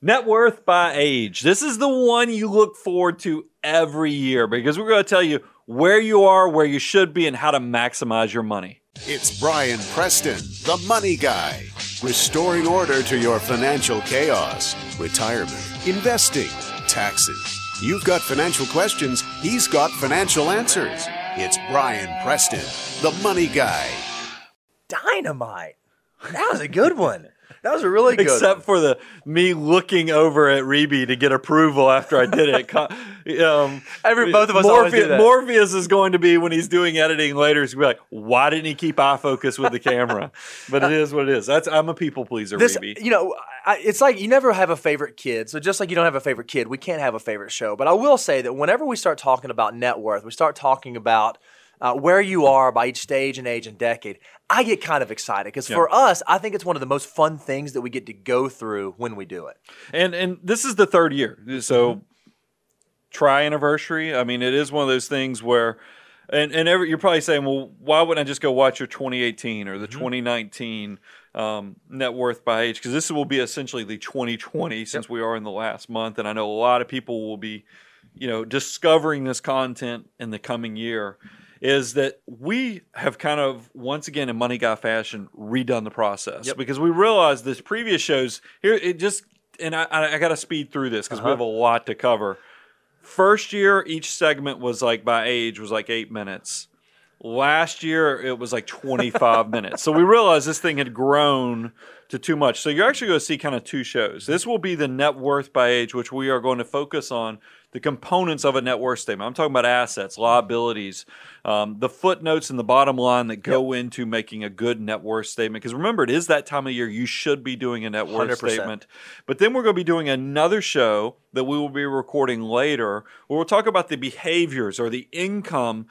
Net worth by age. This is the one you look forward to every year because we're going to tell you where you are, where you should be, and how to maximize your money. It's Brian Preston, the money guy, restoring order to your financial chaos, retirement, investing, taxes. You've got financial questions, he's got financial answers. It's Brian Preston, the money guy. Dynamite. That was a good one. That was a really good Except one. for the me looking over at Reby to get approval after I did it. Um, Every- both of us that. Morpheus is going to be when he's doing editing later. He's going to be like, "Why didn't he keep eye focus with the camera?" but it is what it is. That's I'm a people pleaser, This, Reby. you know, I, it's like you never have a favorite kid. So just like you don't have a favorite kid, we can't have a favorite show. But I will say that whenever we start talking about net worth, we start talking about uh, where you are by each stage and age and decade. I get kind of excited because for us, I think it's one of the most fun things that we get to go through when we do it. And and this is the third year, so try anniversary. I mean, it is one of those things where, and and every, you're probably saying, well, why wouldn't I just go watch your 2018 or the 2019 um, net worth by age? Because this will be essentially the 2020 since we are in the last month, and I know a lot of people will be, you know, discovering this content in the coming year. Is that we have kind of once again in Money Guy fashion redone the process because we realized this previous shows here it just and I, I, I got to speed through this because we have uh-huh. a lot to cover. First year, each segment was like by age was like eight minutes. Last year, it was like 25 minutes. So we realized this thing had grown to too much. So you're actually going to see kind of two shows. This will be the net worth by age, which we are going to focus on the components of a net worth statement. I'm talking about assets, liabilities, um, the footnotes and the bottom line that go into making a good net worth statement. Because remember, it is that time of year you should be doing a net worth 100%. statement. But then we're going to be doing another show that we will be recording later where we'll talk about the behaviors or the income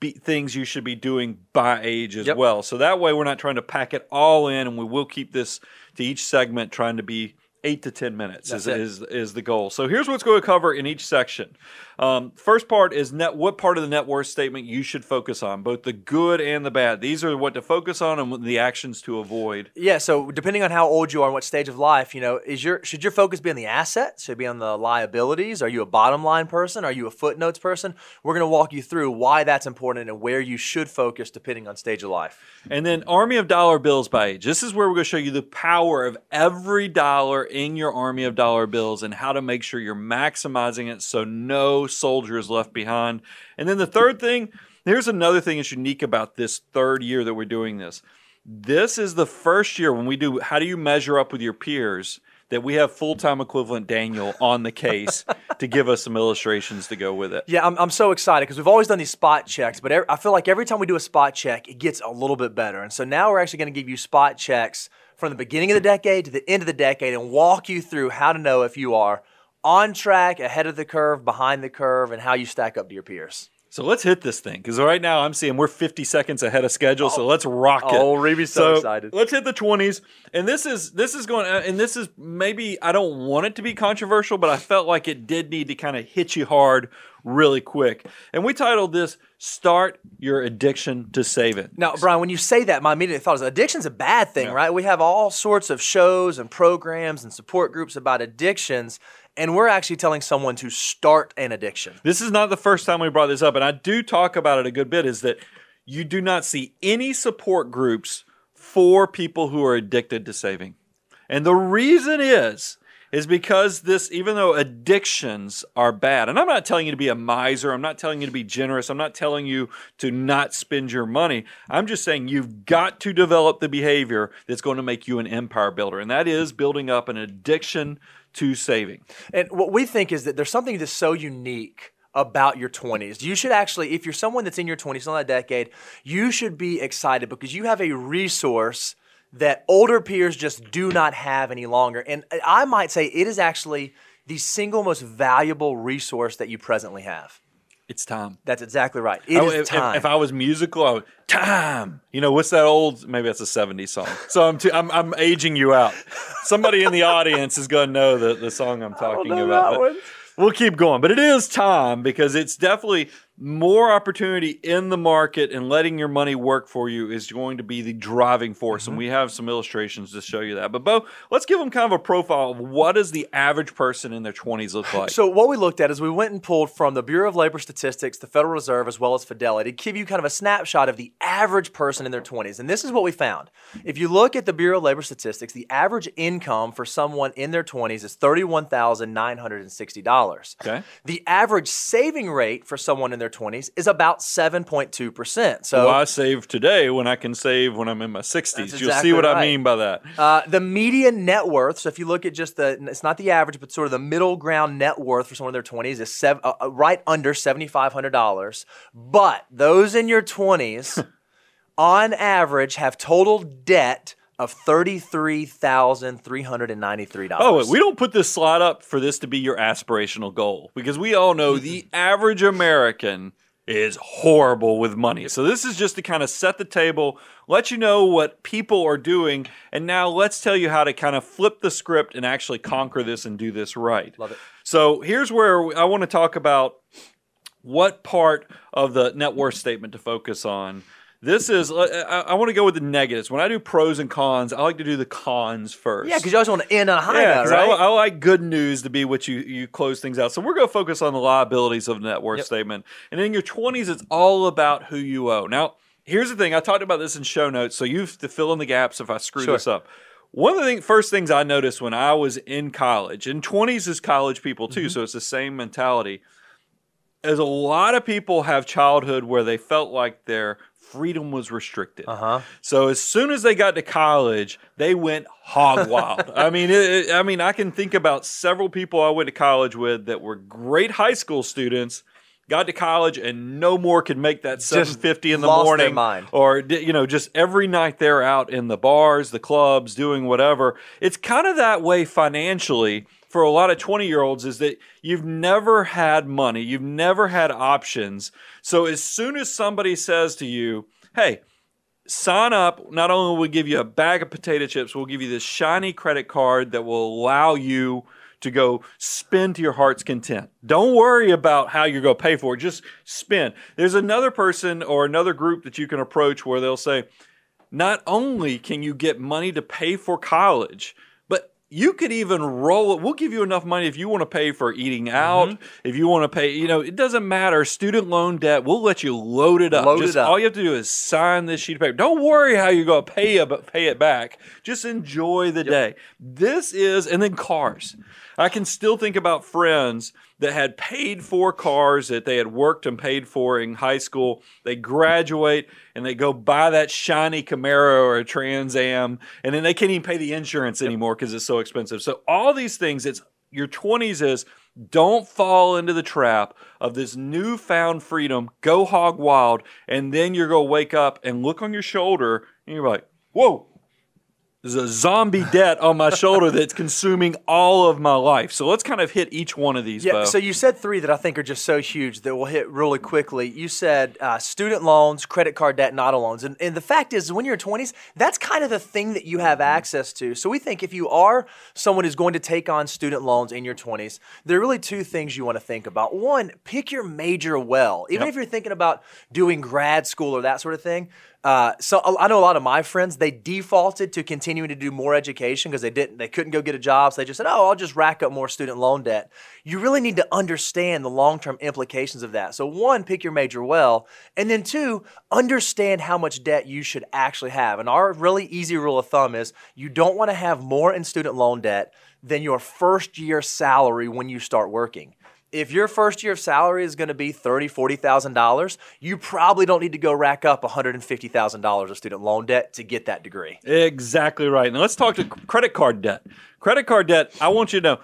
be, things you should be doing by age as Yep. well. So that way we're not trying to pack it all in and we will keep this to each segment trying to be eight to 10 minutes is, That's is, is the goal. So here's what's going to cover in each section. Um, first part is net, what part of the net worth statement you should focus on, both the good and the bad. These are what to focus on and the actions to avoid. Yeah, so depending on how old you are and what stage of life, you know, is your should your focus be on the assets? Should it be on the liabilities? Are you a bottom line person? Are you a footnotes person? We're going to walk you through why that's important and where you should focus depending on stage of life. And then army of dollar bills by age. This is where we're going to show you the power of every dollar in your army of dollar bills and how to make sure you're maximizing it so no soldier is left behind. And then the third thing, here's another thing that's unique about this third year that we're doing this. This is the first year when we do how do you measure up with your peers that we have full-time equivalent Daniel on the case to give us some illustrations to go with it. Yeah, I'm, I'm so excited because we've always done these spot checks, but I feel like every time we do a spot check, it gets a little bit better. And so now we're actually going to give you spot checks from the beginning of the decade to the end of the decade and walk you through how to know if you are on track, ahead of the curve, behind the curve, and how you stack up to your peers. So let's hit this thing because right now I'm seeing we're 50 seconds ahead of schedule. So let's rock it. Oh, Reeby's so excited. Let's hit the 20s, and this is this is going uh, and this is maybe I don't want it to be controversial, but I felt like it did need to kind of hit you hard really quick. And we titled this "Start Your Addiction to Saving." Now, Brian, when you say that, my immediate thought is addiction's a bad thing, right? We have all sorts of shows and programs and support groups about addictions, and we're actually telling someone to start an addiction. This is not the first time we brought this up, and I do talk about it a good bit. Is that you do not see any support groups for people who are addicted to saving, and the reason is is because this, even though addictions are bad, and I'm not telling you to be a miser, I'm not telling you to be generous, I'm not telling you to not spend your money. I'm just saying you've got to develop the behavior that's going to make you an empire builder, and that is building up an addiction to saving. And what we think is that there's something that's so unique about your 20s. You should actually, if you're someone that's in your 20s, still in that decade, you should be excited because you have a resource that older peers just do not have any longer. And I might say it is actually the single most valuable resource that you presently have. It's time. That's exactly right. It I- is if, if- time. If, I was musical, I would time. You know what's that old? Maybe that's a '70s song. So I'm too, I'm, I'm aging you out. Somebody in the audience is going to know the, the song I'm talking about. We'll keep going, but it is time because it's definitely more opportunity in the market and letting your money work for you is going to be the driving force. Mm-hmm. And we have some illustrations to show you that. But Bo, let's give them kind of a profile of what does the average person in their 20s look like. So what we looked at is we went and pulled from the Bureau of Labor Statistics, the Federal Reserve, as well as Fidelity, to give you kind of a snapshot of the average person in their 20s. And this is what we found. If you look at the Bureau of Labor Statistics, the average income for someone in their 20s is $31,960. Okay. The average saving rate for someone in their 20s is about 7.2%. So Why save today when I can save when I'm in my 60s? That's You'll see what I mean by that. Uh, the median net worth. So if you look at just the, it's not the average, but sort of the middle ground net worth for someone in their twenties is sev- uh, uh, right under seventy five hundred dollars. But those in your twenties, on average, have total debt of thirty three thousand three hundred and ninety three Oh, dollars. wait, we don't put this slide up for this to be your aspirational goal because we all know the average American is horrible with money. So this is just to kind of set the table, let you know what people are doing, and now let's tell you how to kind of flip the script and actually conquer this and do this right. Love it. So here's where I want to talk about what part of the net worth statement to focus on. This is, uh, I, I want to go with the negatives. When I do pros and cons, I like to do the cons first. yeah, because you always want to end on a high Yeah, note, right? I, I like good news to be what you you close things out. So we're going to focus on the liabilities of the net worth Yep. statement. And in your 20s, it's all about who you owe. Now, here's the thing. I talked about this in show notes, so you have to fill in the gaps if I screw Sure. this up. One of the thing, first things I noticed when I was in college, and 20s is college people too, Mm-hmm. so it's the same mentality. Is a lot of people have childhood where they felt like their freedom was restricted. Uh-huh. So as soon as they got to college, they went hog wild. I mean, it, it- I mean, I can think about several people I went to college with that were great high school students. Got to college and no more could make that seven fifty in the morning, or you know, just every night they're out in the bars, the clubs, doing whatever. It's kind of that way financially for a lot of 20 year olds is that you've never had money, you've never had options. So as soon as somebody says to you, hey, sign up, not only will we give you a bag of potato chips, we'll give you this shiny credit card that will allow you to go spend to your heart's content. Don't worry about how you're going to pay for it. Just spend. There's another person or another group that you can approach where they'll say, not only can you get money to pay for college, you could even roll it. We'll give you enough money if you want to pay for eating out, Mm-hmm. if you want to pay, you know, it doesn't matter. Student loan debt, we'll let you load it up. Load Just it up. all you have to do is sign this sheet of paper. Don't worry how you're going to pay it, but pay it back. Just enjoy the day. This is, and then cars. I can still think about friends that had paid for cars that they had worked and paid for in high school. They graduate and they go buy that shiny Camaro or a Trans Am, and then they can't even pay the insurance anymore because it's so expensive. So all these things, it's your 20s is don't fall into the trap of this newfound freedom. Go hog wild, and then you're gonna wake up and look on your shoulder, and you're like, "Whoa." There's a zombie debt on my shoulder that's consuming all of my life. So let's kind of hit each one of these. Yeah, Bo. so you said three that I think are just so huge that we'll hit really quickly. You said uh, student loans, credit card debt, and auto loans. And, and the fact is, when you're 20s, that's kind of the thing that you have access to. So we think if you are someone who's going to take on student loans in your 20s, there are really two things you want to think about. One, pick your major well. Even Yep. if you're thinking about doing grad school or that sort of thing, uh, so I know a lot of my friends they defaulted to continuing to do more education because they didn't they couldn't go get a job. So they just said, "Oh, I'll just rack up more student loan debt." You really need to understand the long term implications of that. So one, pick your major well, and then two, understand how much debt you should actually have. And our really easy rule of thumb is you don't want to have more in student loan debt than your first year salary when you start working. If your first year of salary is going to be thirty, forty thousand dollars, you probably don't need to go rack up one hundred and fifty thousand dollars of student loan debt to get that degree. Exactly right. Now let's talk to credit card debt. Credit card debt, I want you to know,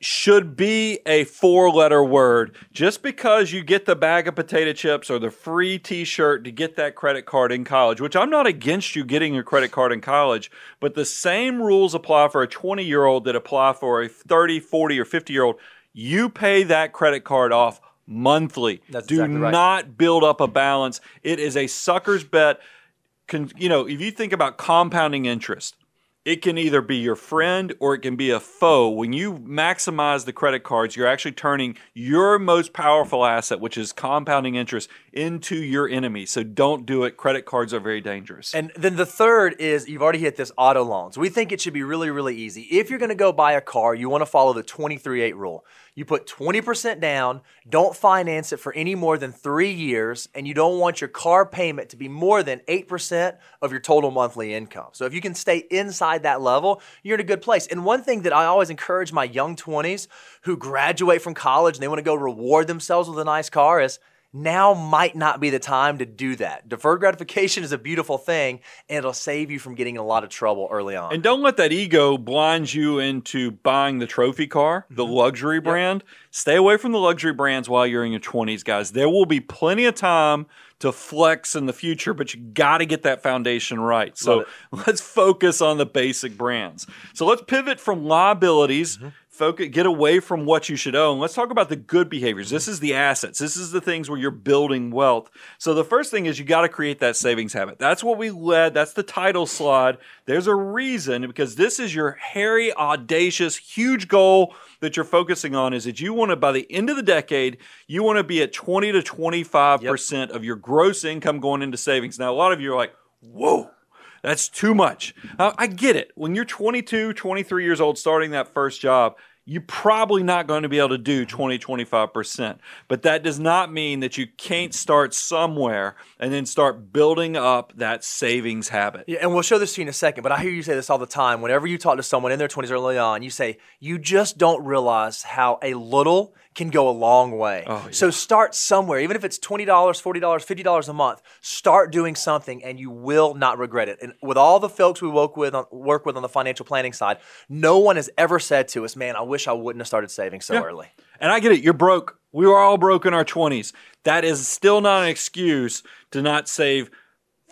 should be a four letter word. Just because you get the bag of potato chips or the free t shirt to get that credit card in college, which I'm not against you getting your credit card in college, but the same rules apply for a 20 year old that apply for a 30, 40, or 50 year old. You pay that credit card off monthly. That's Do exactly right. not build up a balance. It is a sucker's bet. Con, you know, if you think about compounding interest, it can either be your friend or it can be a foe. When you maximize the credit cards, you're actually turning your most powerful asset, which is compounding interest, into your enemy. So don't do it. Credit cards are very dangerous. And then the third is you've already hit this auto loans. We think it should be really, really easy. If you're going to go buy a car, you want to follow the 23 8 rule. You put 20% down, don't finance it for any more than three years, and you don't want your car payment to be more than 8% of your total monthly income. So if you can stay inside that level, you're in a good place. And one thing that I always encourage my young 20s who graduate from college and they want to go reward themselves with a nice car is now might not be the time to do that. Deferred gratification is a beautiful thing, and it'll save you from getting in a lot of trouble early on. And don't let that ego blind you into buying the trophy car, the Mm-hmm. luxury brand. Stay away from the luxury brands while you're in your 20s, guys. There will be plenty of time to flex in the future, but you got to get that foundation right. So let's focus on the basic brands. So let's pivot from liabilities. Mm-hmm. Focus, get away from what you should own. Let's talk about the good behaviors. This is the assets. This is the things where you're building wealth. So the first thing is you got to create that savings habit. That's what we led. That's the title slide. There's a reason because this is your hairy, audacious, huge goal that you're focusing on is that you want to, by the end of the decade, you want to be at 20 to 25% of your gross income going into savings. Now, a lot of you are like, whoa, that's too much. Uh, I get it. When you're 22, 23 years old, starting that first job, you're probably not going to be able to do 20, 25%. But that does not mean that you can't start somewhere and then start building up that savings habit. Yeah, and we'll show this to you in a second, but I hear you say this all the time. Whenever you talk to someone in their 20s early on, you say, you just don't realize how a little can go a long way. Oh, So start somewhere, even if it's $20, $40, $50 a month, start doing something and you will not regret it. And with all the folks we work with on, work with on the financial planning side, no one has ever said to us, man, I wish I wouldn't have started saving so early. And I get it. You're broke. We were all broke in our 20s. That is still not an excuse to not save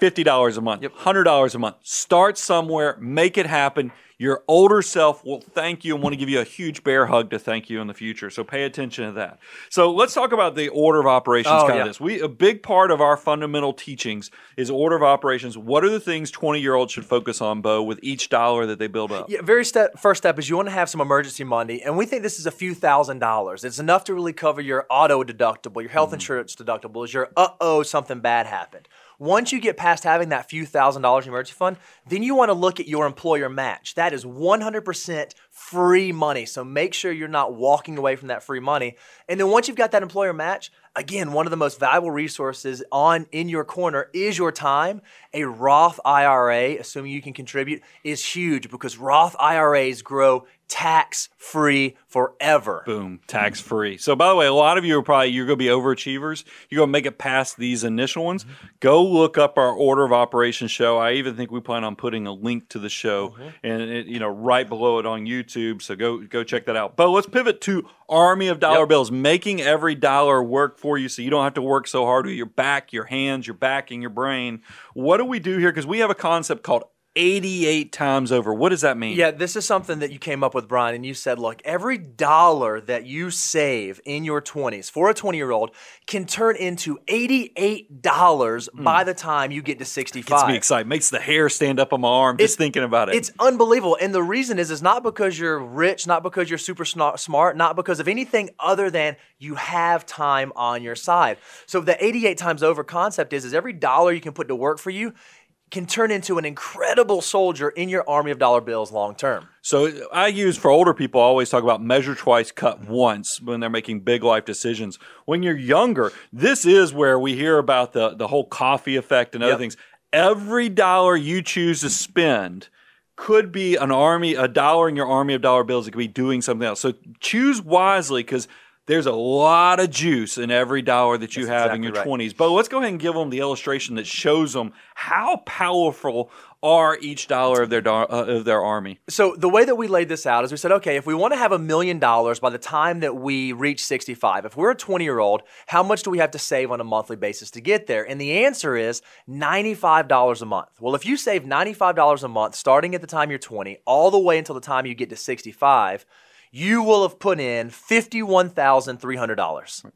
$50 a month, $100 a month. Start somewhere, make it happen. Your older self will thank you and want to give you a huge bear hug to thank you in the future. So pay attention to that. So let's talk about the order of operations Oh, kind yeah. of this. We a big part of our fundamental teachings is order of operations. What are the things 20 year olds should focus on, Bo, with each dollar that they build up? Yeah, very step, first step is you want to have some emergency money, and we think this is a few thousand dollars. It's enough to really cover your auto deductible, your health insurance deductible, is your uh oh, something bad happened. Once you get past having that few thousand dollars in emergency fund, then you want to look at your employer match. That is 100% free money. So make sure you're not walking away from that free money. And then once you've got that employer match, again, one of the most valuable resources on in your corner is your time. A Roth IRA, assuming you can contribute, is huge because Roth IRAs grow tax free forever. Boom, tax free. So, by the way, a lot of you are probably you're going to be overachievers. You're going to make it past these initial ones. Mm-hmm. Go look up our order of operations show. I even think we plan on putting a link to the show mm-hmm. and it, you know right below it on YouTube. So go go check that out. But let's pivot to army of dollar Yep. bills, making every dollar work for you, so you don't have to work so hard with your back, your hands, your back, and your brain. What do we do here? Because we have a concept called 88 times over. What does that mean? Yeah, this is something that you came up with, Brian, and you said, look, every dollar that you save in your 20s for a 20 year old can turn into $88 hmm. by the time you get to 65. Gets me excited. Makes the hair stand up on my arm just thinking about it. It's unbelievable. And the reason is, is not because you're rich, not because you're super smart, not because of anything other than you have time on your side. So the 88 times over concept is, is every dollar you can put to work for you can turn into an incredible soldier in your army of dollar bills long term. So I use for older people, I always talk about measure twice, cut once when they're making big life decisions. When you're younger, this is where we hear about the, the whole coffee effect and other Yep. things. Every dollar you choose to spend could be an army, a dollar in your army of dollar bills. It could be doing something else. So choose wisely because there's a lot of juice in every dollar that you That's have in your right. 20s. But let's go ahead and give them the illustration that shows them how powerful are each dollar of their do- uh, of their army. So the way that we laid this out is we said, okay, if we want to have a million dollars by the time that we reach 65, if we're a 20 year old, how much do we have to save on a monthly basis to get there? And the answer is $95 a month. Well, if you save $95 a month starting at the time you're 20, all the way until the time you get to 65, you will have put in $51,300.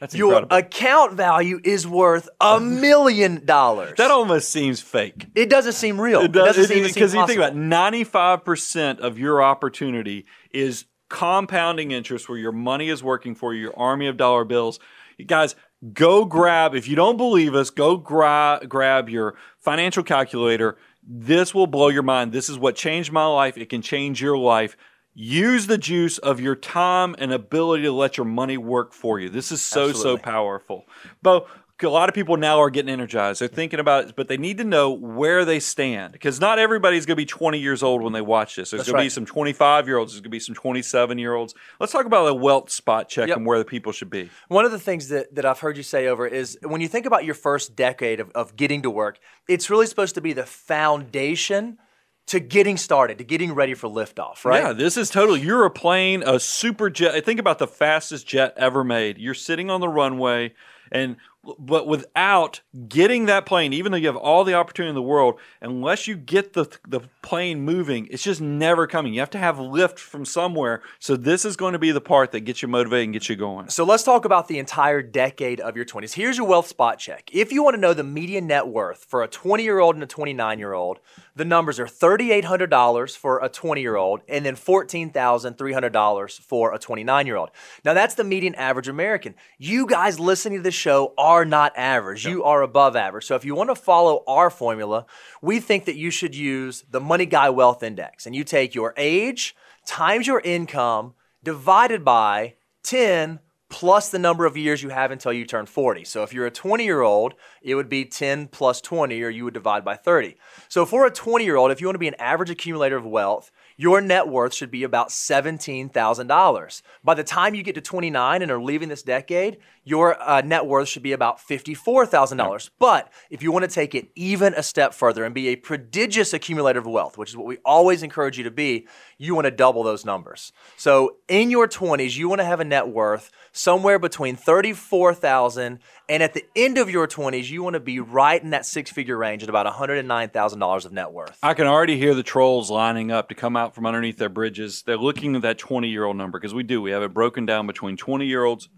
That's your incredible. account value is worth a million dollars. That almost seems fake. It doesn't seem real. It does doesn't even seem because you think about ninety five percent of your opportunity is compounding interest, where your money is working for you, your army of dollar bills. You guys, go grab. If you don't believe us, go gra- grab your financial calculator. This will blow your mind. This is what changed my life. It can change your life. Use the juice of your time and ability to let your money work for you. This is so so powerful. Bo, a lot of people now are getting energized. They're thinking about it, but they need to know where they stand because not everybody's going to be 20 years old when they watch this. There's That's going to be some 25 year olds. There's going to be some 27 year olds. Let's talk about the wealth spot check Yep. and where the people should be. One of the things that, that I've heard you say over is when you think about your first decade of, of getting to work, it's really supposed to be the foundation to getting started, to getting ready for liftoff, right? Yeah, this is totally. You're a plane, a super jet. Think about the fastest jet ever made. You're sitting on the runway, and but without getting that plane, even though you have all the opportunity in the world, unless you get the the plane moving, it's just never coming. You have to have lift from somewhere. So this is going to be the part that gets you motivated and gets you going. So let's talk about the entire decade of your 20s. Here's your wealth spot check. If you want to know the median net worth for a 20 year old and a 29 year old, the numbers are $3,800 for a 20 year old and then $14,300 for a 29 year old. Now, that's the median average American. You guys listening to this show are not average. You are above average. So if you want to follow our formula, we think that you should use the Money Guy Wealth Index and you take your age times your income divided by 10 plus the number of years you have until you turn 40. So if you're a 20 year old, it would be 10 plus 20, or you would divide by 30. So for a 20 year old, if you want to be an average accumulator of wealth, your net worth should be about $17,000. By the time you get to 29 and are leaving this decade, your uh, net worth should be about $54,000. But if you want to take it even a step further and be a prodigious accumulator of wealth, which is what we always encourage you to be, you want to double those numbers. So in your 20s, you want to have a net worth somewhere between 34,000 and at the end of your 20s, you want to be right in that six-figure range at about $109,000 of net worth. I can already hear the trolls lining up to come out from underneath their bridges. They're looking at that 20 year old number because we do. We have it broken down between 20 year olds,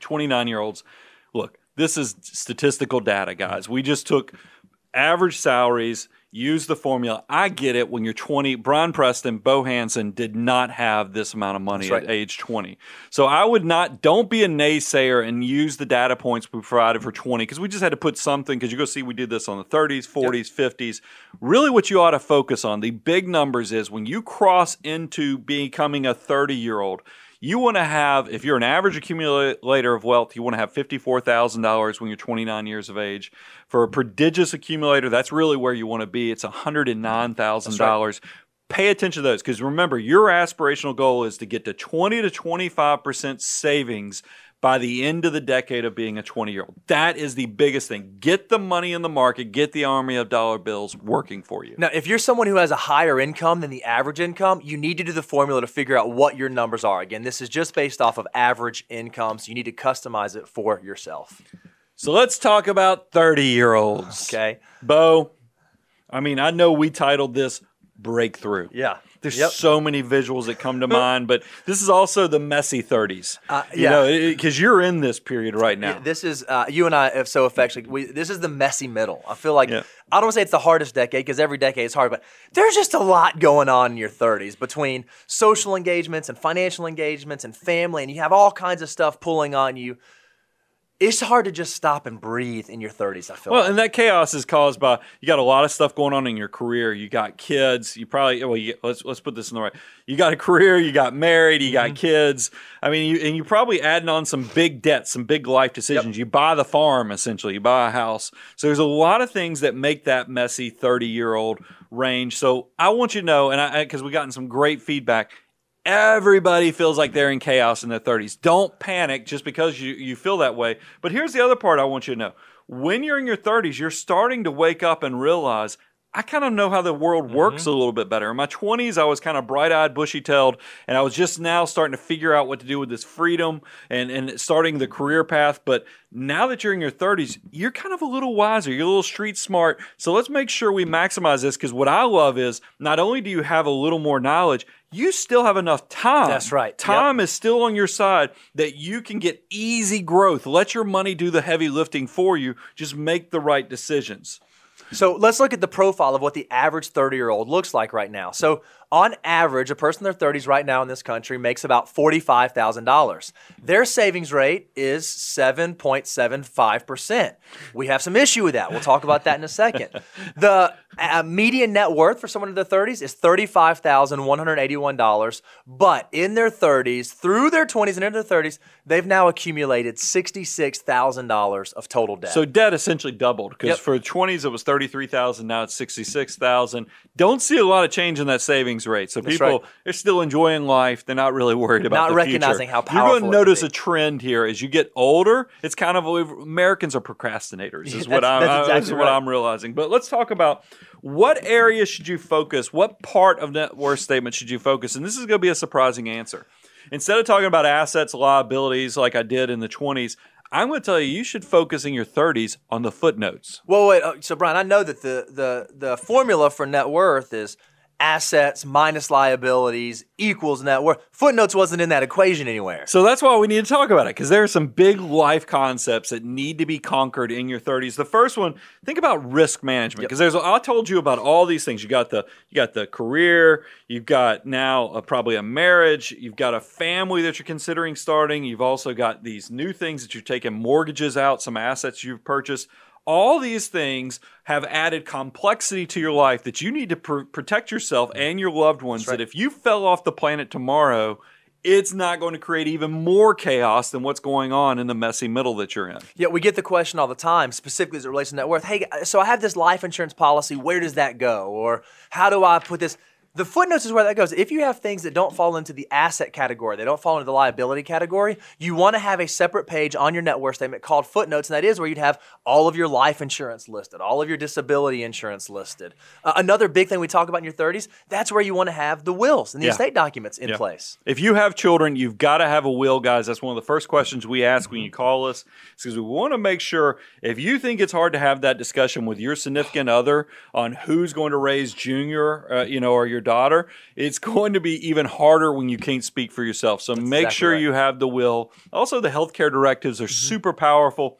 29 year olds. Look, this is statistical data, guys. We just took average salaries, used the formula. I get it when you're 20. Brian Preston, Bo Hanson did not have this amount of money That's at age 20. So I would not, don't be a naysayer and use the data points we provided for 20 because we just had to put something because you go see we did this on the 30s, 40s, 50s. Really, what you ought to focus on, the big numbers is when you cross into becoming a 30 year old, you want to have, if you're an average accumulator of wealth, you want to have $54,000 when you're 29 years of age. For a prodigious accumulator, that's really where you want to be. It's $109,000. Pay attention to those because remember, your aspirational goal is to get to 20 to 25% savings by the end of the decade of being a 20 year old. That is the biggest thing. Get the money in the market, get the army of dollar bills working for you. Now, if you're someone who has a higher income than the average income, you need to do the formula to figure out what your numbers are. Again, this is just based off of average income, so you need to customize it for yourself. So let's talk about 30 year olds. Okay? Bo, I mean, I know we titled this Breakthrough. Yeah. There's Yep. so many visuals that come to mind, but this is also the messy 30s. Uh, You yeah. know, because you're in this period right now. This is uh, you and I have so affectionately. We, this is the messy middle. I feel like Yeah. I don't want to say it's the hardest decade because every decade is hard, but there's just a lot going on in your 30s between social engagements and financial engagements and family, and you have all kinds of stuff pulling on you. It's hard to just stop and breathe in your 30s. I feel. Well, like. and that chaos is caused by you got a lot of stuff going on in your career. You got kids. You probably well, you, let's let's put this in the right. You got a career. You got married. You Mm-hmm. got kids. I mean, you, and you're probably adding on some big debts, some big life decisions. You buy the farm essentially. You buy a house. So there's a lot of things that make that messy 30 year old range. So I want you to know, and I because we've gotten some great feedback. Everybody feels like they're in chaos in their 30s. Don't panic just because you, you feel that way. But here's the other part I want you to know. When you're in your 30s, you're starting to wake up and realize I kind of know how the world works mm-hmm. a little bit better. In my 20s, I was kind of bright eyed, bushy tailed, and I was just now starting to figure out what to do with this freedom and, and starting the career path. But now that you're in your 30s, you're kind of a little wiser. You're a little street smart. So let's make sure we maximize this because what I love is not only do you have a little more knowledge, you still have enough time. That's right. Yep. Time is still on your side that you can get easy growth. Let your money do the heavy lifting for you. Just make the right decisions. So let's look at the profile of what the average 30 year old looks like right now. So, on average, a person in their 30s right now in this country makes about $45,000. Their savings rate is 7.75%. We have some issue with that. We'll talk about that in a second. The uh, median net worth for someone in their 30s is $35,181. But in their 30s, through their 20s and into their 30s, they've now accumulated $66,000 of total debt. So debt essentially doubled because Yep. for the 20s it was 33,000, now it's 66,000. Don't see a lot of change in that savings rate. So people right. they're still enjoying life. They're not really worried about Not the recognizing future. how You're going to notice a trend here as you get older. It's kind of Americans are procrastinators. Is what That's- I'm that's uh, exactly is what. I'm realizing. But let's talk about what area should you focus? What part of net worth statement should you focus? And this is going to be a surprising answer. Instead of talking about assets, liabilities like I did in the 20s, I'm going to tell you you should focus in your 30s on the footnotes. Well, wait. uh, So, Brian, I know that the the the formula for net worth is assets minus liabilities equals net worth. Footnotes wasn't in that equation anywhere. So that's why we need to talk about it because there are some big life concepts that need to be conquered in your 30s. The first one, think about risk management because there's I told you about all these things. You got the you got the career, you've got now uh probably a marriage, you've got a family that you're considering starting. You've also got these new things that you're taking mortgages out, some assets you've purchased. All these things have added complexity to your life that you need to pr- protect yourself mm-hmm. and your loved ones. That if you fell off the planet tomorrow, it's not going to create even more chaos than what's going on in the messy middle that you're in. Yeah, we get the question all the time, specifically as it relates to net worth. Hey, so I have this life insurance policy. Where does that go? Or how do I put this? The footnotes is where that goes. If you have things that don't fall into the asset category, they don't fall into the liability category, you want to have a separate page on your net worth statement called footnotes, and that is where you'd have all of your life insurance listed, all of your disability insurance listed. Uh, another big thing we talk about in your 30s, that's where you want to have the wills and the Yeah. estate documents in Yeah. place. If you have children, you've got to have a will, guys. That's one of the first questions we ask when you call us. Because we want to make sure if you think it's hard to have that discussion with your significant other on who's going to raise junior, uh, you know, or your daughter, it's going to be even harder when you can't speak for yourself. So make exactly sure right. you have the will. Also, the healthcare directives are mm-hmm. super powerful.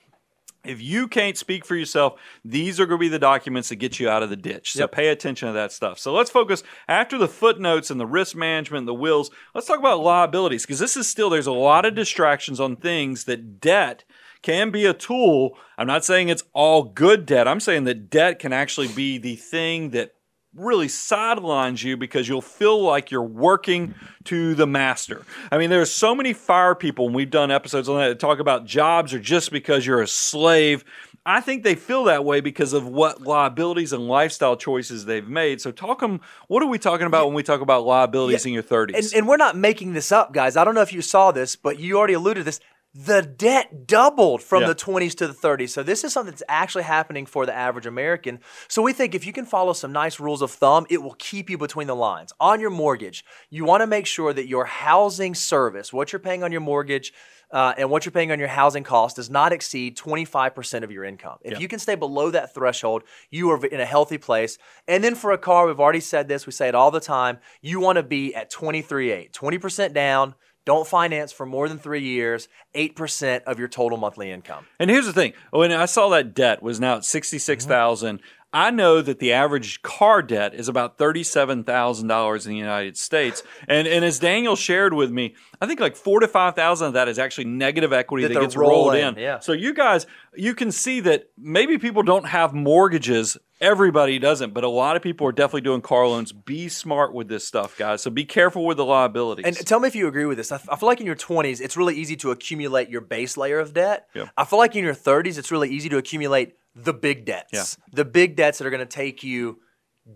If you can't speak for yourself, these are going to be the documents that get you out of the ditch. So Yep. pay attention to that stuff. So let's focus after the footnotes and the risk management and the wills. Let's talk about liabilities because this is still, there's a lot of distractions on things that debt can be a tool. I'm not saying it's all good debt. I'm saying that debt can actually be the thing that really sidelines you because you'll feel like you're working to the master. I mean, there's so many fire people, and we've done episodes on that, that talk about jobs or just because you're a slave. I think they feel that way because of what liabilities and lifestyle choices they've made. So, talk them. What are we talking about when we talk about liabilities in your 30s? And, and we're not making this up, guys. I don't know if you saw this, but you already alluded to this. The debt doubled from Yeah. the 20s to the 30s. So this is something that's actually happening for the average American. So we think if you can follow some nice rules of thumb, it will keep you between the lines. On your mortgage, you want to make sure that your housing service, what you're paying on your mortgage, uh, and what you're paying on your housing cost does not exceed 25% of your income. If you can stay below that threshold, you are in a healthy place. And then for a car, we've already said this, we say it all the time, you want to be at 23.8, 20% down. Don't finance for more than three years, 8% of your total monthly income. And here's the thing: when I saw that debt was now at mm-hmm. sixty I know that the average car debt is about thirty-seven thousand dollars in the United States, and and as Daniel shared with me, I think like four to five thousand of that is actually negative equity That that, gets rolled in. yeah. So you guys, you can see that maybe people don't have mortgages. Everybody doesn't, but a lot of people are definitely doing car loans. Be smart with this stuff, guys. So be careful with the liabilities. And tell me if you agree with this. I, I feel like in your 20s, it's really easy to accumulate your base layer of debt. Yep. I feel like in your 30s, it's really easy to accumulate the big debts. Yeah. The big debts that are going to take you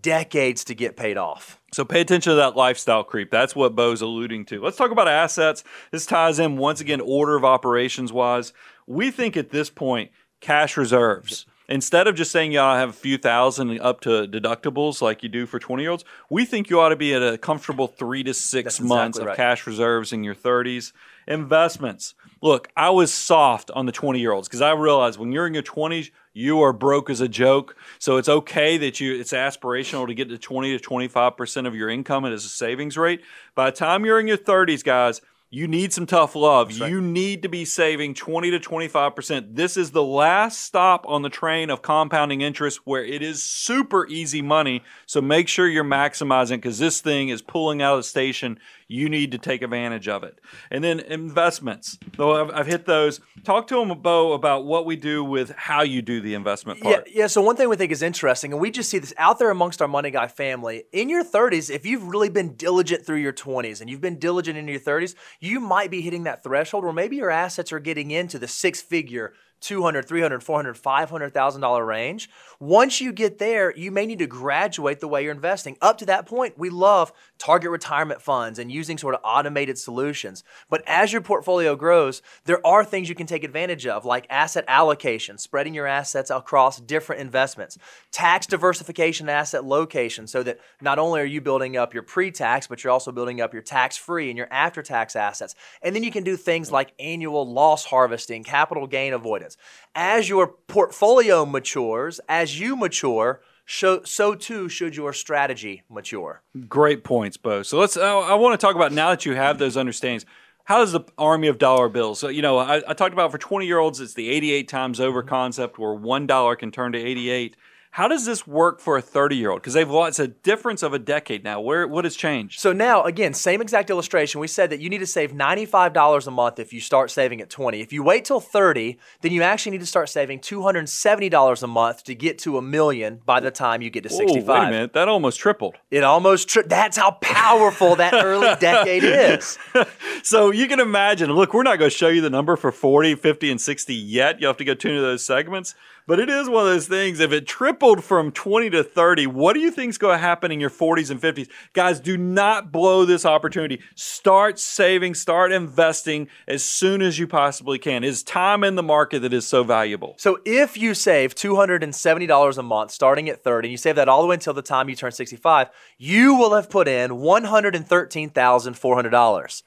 decades to get paid off. So pay attention to that lifestyle creep. That's what Bo's alluding to. Let's talk about assets. This ties in once again order of operations wise. We think at this point cash reserves. instead of just saying you ought to have a few thousand up to deductibles like you do for 20 year olds, we think you ought to be at a comfortable three to six That's months exactly of right. cash reserves in your 30s. Investments. Look, I was soft on the 20 year olds because I realized when you're in your 20s, you are broke as a joke. So it's okay that you it's aspirational to get to 20 to 25% of your income as a savings rate. By the time you're in your 30s, guys, you need some tough love. You need to be saving 20 to 25%. This is the last stop on the train of compounding interest where it is super easy money. So make sure you're maximizing because this thing is pulling out of the station. You need to take advantage of it. And then investments. Though I've, I've hit those. Talk to them, Bo, about what we do with how you do the investment Yeah, part. yeah. So one thing we think is interesting, and we just see this out there amongst our money guy family. In your 30s, if you've really been diligent through your 20s and you've been diligent in your 30s, you might be hitting that threshold where maybe your assets are getting into the six-figure. 200 300 400 500000 dollar range. Once you get there you may need to graduate the way you're investing. Up to that point we love target retirement funds and using sort of automated solutions. But as your portfolio grows there are things you can take advantage of like asset allocation spreading your assets across different investments tax diversification asset location so that not only are you building up your pre-tax but you're also building up your tax-free and your after-tax assets. And then you can do things like annual loss harvesting capital gain avoidance as your portfolio matures as you mature so, so too should your strategy mature Great points, Bo. So let's. Uh, I, I want to talk about now that you have those understandings. How does the army of dollar bills? So you know, I, I talked about for twenty year olds, it's the eighty-eight times over concept, where one dollar can turn to eighty-eight. How does this work for a thirty-year-old? Because they've lost a difference of a decade now. Where what has changed? So now, again, same exact illustration. We said that you need to save $95 a month if you start saving at 20. If you wait till 30, then you actually need to start saving $270 a month to get to a million by the time you get to Ooh, 65. wait a minute, that almost tripled. It almost tri- that's how powerful that early decade is. So you can imagine, look, we're not going to show you the number for 40, 50, and 60 yet. You'll have to go tune to those segments. But it is one of those things. If it tripled from 20 to 30, what do you think is going to happen in your 40s and 50s? Guys, do not blow this opportunity. Start saving, start investing as soon as you possibly can. It's time in the market that is so valuable. So if you save $270 a month starting at 30, and you save that all the way until the time you turn 65, you will have put in $113,400.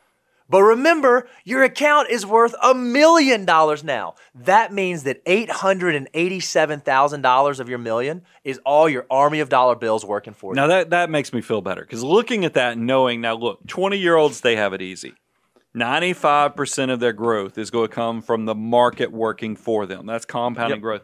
But remember, your account is worth a million dollars now. That means that $887,000 of your million is all your army of dollar bills working for you. Now that that makes me feel better because looking at that and knowing now, look, twenty year olds they have it easy. Ninety five percent of their growth is going to come from the market working for them. That's compounding Yep. growth.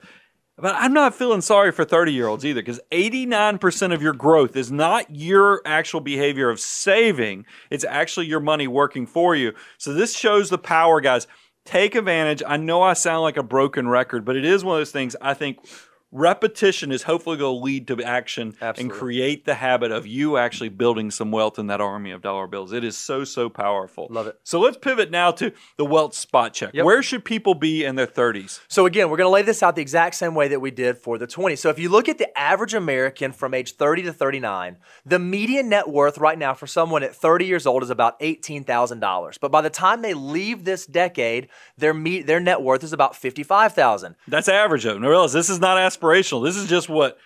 But I'm not feeling sorry for 30 year olds either because 89% of your growth is not your actual behavior of saving, it's actually your money working for you. So this shows the power, guys. Take advantage. I know I sound like a broken record, but it is one of those things I think repetition is hopefully going to lead to action Absolutely. and create the habit of you actually building some wealth in that army of dollar bills. It is so, so powerful. Love it. So let's pivot now to the wealth spot check. Yep. Where should people be in their 30s? So again, we're going to lay this out the exact same way that we did for the 20. So if you look at the average American from age 30 to 39, the median net worth right now for someone at 30 years old is about $18,000. But by the time they leave this decade, their me- their net worth is about $55,000. That's average though. Now realize this is not aspirational. This is just what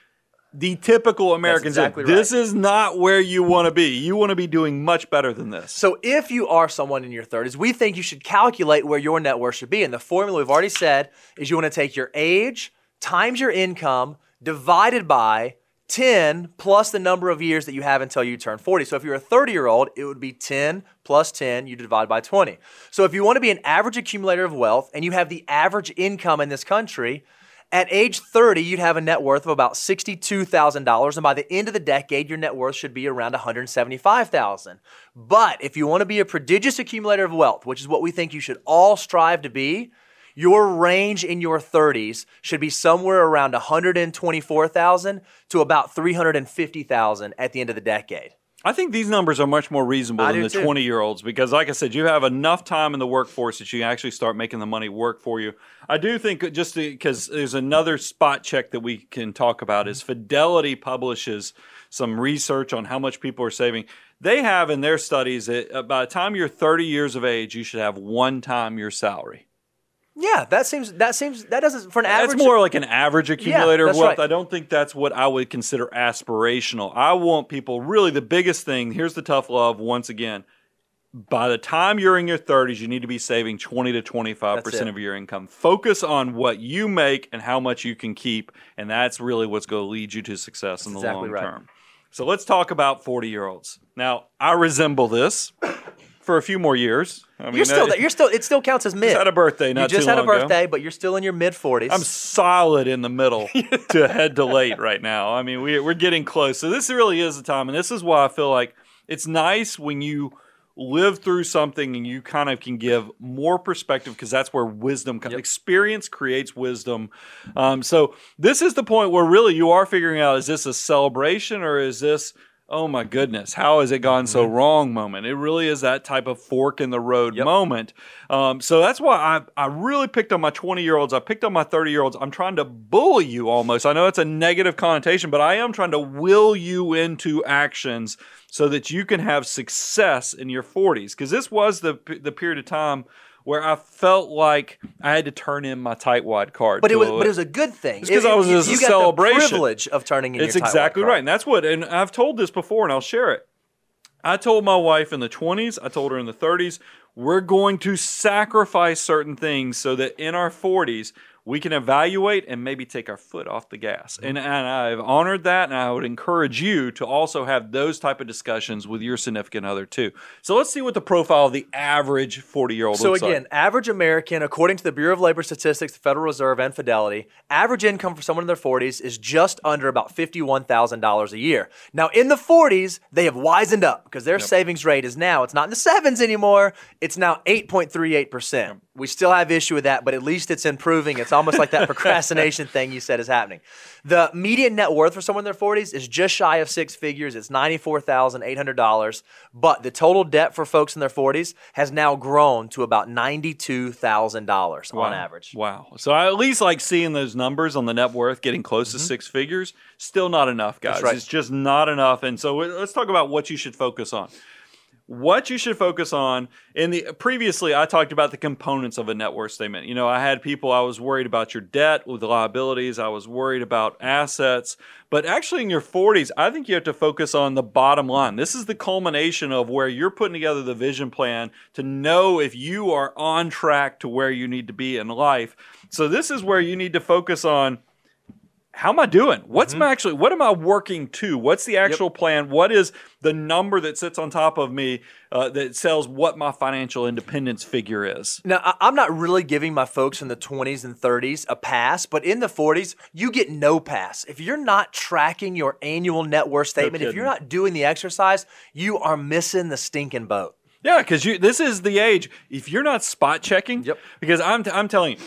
the typical Americans do. exactly This is not where you want to be. You want to be doing much better than this. So if you are someone in your 30s, we think you should calculate where your net worth should be. And the formula we've already said is you want to take your age times your income divided by 10 plus the number of years that you have until you turn 40. So if you're a 30 year old, it would be 10 plus 10, you divide by 20. So if you want to be an average accumulator of wealth and you have the average income in this country, at age 30, you'd have a net worth of about $62,000. And by the end of the decade, your net worth should be around 175,000. But if you want to be a prodigious accumulator of wealth, which is what we think you should all strive to be, your range in your 30s should be somewhere around 124,000 to about 350,000 at the end of the decade. I think these numbers are much more reasonable I than the too. 20 year olds because, like I said, you have enough time in the workforce that you actually start making the money work for you. I do think just because there's another spot check that we can talk about is Fidelity publishes some research on how much people are saving. They have in their studies that uh, by the time you're 30 years of age, you should have one time your salary. Yeah, that seems that seems that doesn't for an average. That's more like an average accumulator of that's wealth. right. I don't think that's what I would consider aspirational. I want people really the biggest thing. Here's the tough love once again. By the time you're in your 30s, you need to be saving 20 to 25 percent of your income. Focus on what you make and how much you can keep, and that's really what's going to lead you to success in the exactly long right. term. So let's talk about 40 year olds. Now, I resemble this for a few more years. I mean, You're still there. You're still. It still counts as mid. just had a birthday not you just had a long ago. birthday, but you're still in your mid 40s. I'm solid in the middle to head to late right now. I mean, we, we're getting close. So this really is the time. And this is why I feel like it's nice when you live through something and you kind of can give more perspective because that's where wisdom comes. Experience creates wisdom. Um, so this is the point where really you are figuring out, is this a celebration or is this, oh my goodness, how has it gone so wrong moment? It really is that type of fork in the road moment. Um, so that's why I, I really picked on my 20 year olds. I picked on my 30 year olds. I'm trying to bully you almost. I know it's a negative connotation, but I am trying to will you into actions so that you can have success in your 40s. Because this was the, the period of time where I felt like I had to turn in my tight wad card. but it was a- but it was a good thing. It's 'cause It- I was- you, it a you got celebration. the privilege of turning in it's exactly right, and that's what. And I've told this before, and I'll share it. I told my wife in the 20s, I told her in the 30s, we're going to sacrifice certain things so that in our 40s we can evaluate and maybe take our foot off the gas. Mm-hmm. And, and I've honored that, and I would encourage you to also have those type of discussions with your significant other too. So let's see what the profile of the average 40 year old is. So again, like. average American, according to the Bureau of Labor Statistics, the Federal Reserve, and Fidelity, average income for someone in their 40s is just under about $51,000 a year. Now, in the 40s, they have wisened up because their savings rate is now, it's not in the sevens anymore, it's now 8.38%. We still have issue with that, but at least it's improving. It's almost like that procrastination thing you said is happening. The median net worth for someone in their 40s is just shy of six figures. It's $94,800. But the total debt for folks in their 40s has now grown to about $92,000 on average. Wow. So I at least like seeing those numbers on the net worth getting close to six figures. Still not enough, guys. Mm-hmm. right. It's just not enough. And so let's talk about what you should focus on. What you should focus on in the previously, I talked about the components of a net worth statement. You know, I had people I was worried about your debt with liabilities. I was worried about assets, but actually in your 40s, I think you have to focus on the bottom line. This is the culmination of where you're putting together the vision plan to know if you are on track to where you need to be in life. So this is where you need to focus on how am I doing? What's Mm-hmm. my actually what am I working to? What's the actual plan? What is the number that sits on top of me uh, that tells what my financial independence figure is? Now, I- I'm not really giving my folks in the 20s and 30s a pass, but in the 40s, you get no pass. If you're not tracking your annual net worth statement, if you're not doing the exercise, you are missing the stinking boat. Yeah, because you this is the age. If you're not spot checking, Yep. because I'm I'm telling you.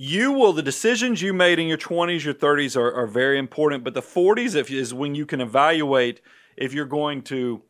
You will the decisions you made in your 20s, your 30s are, are very important, but the 40s if, is when you can evaluate if you're going to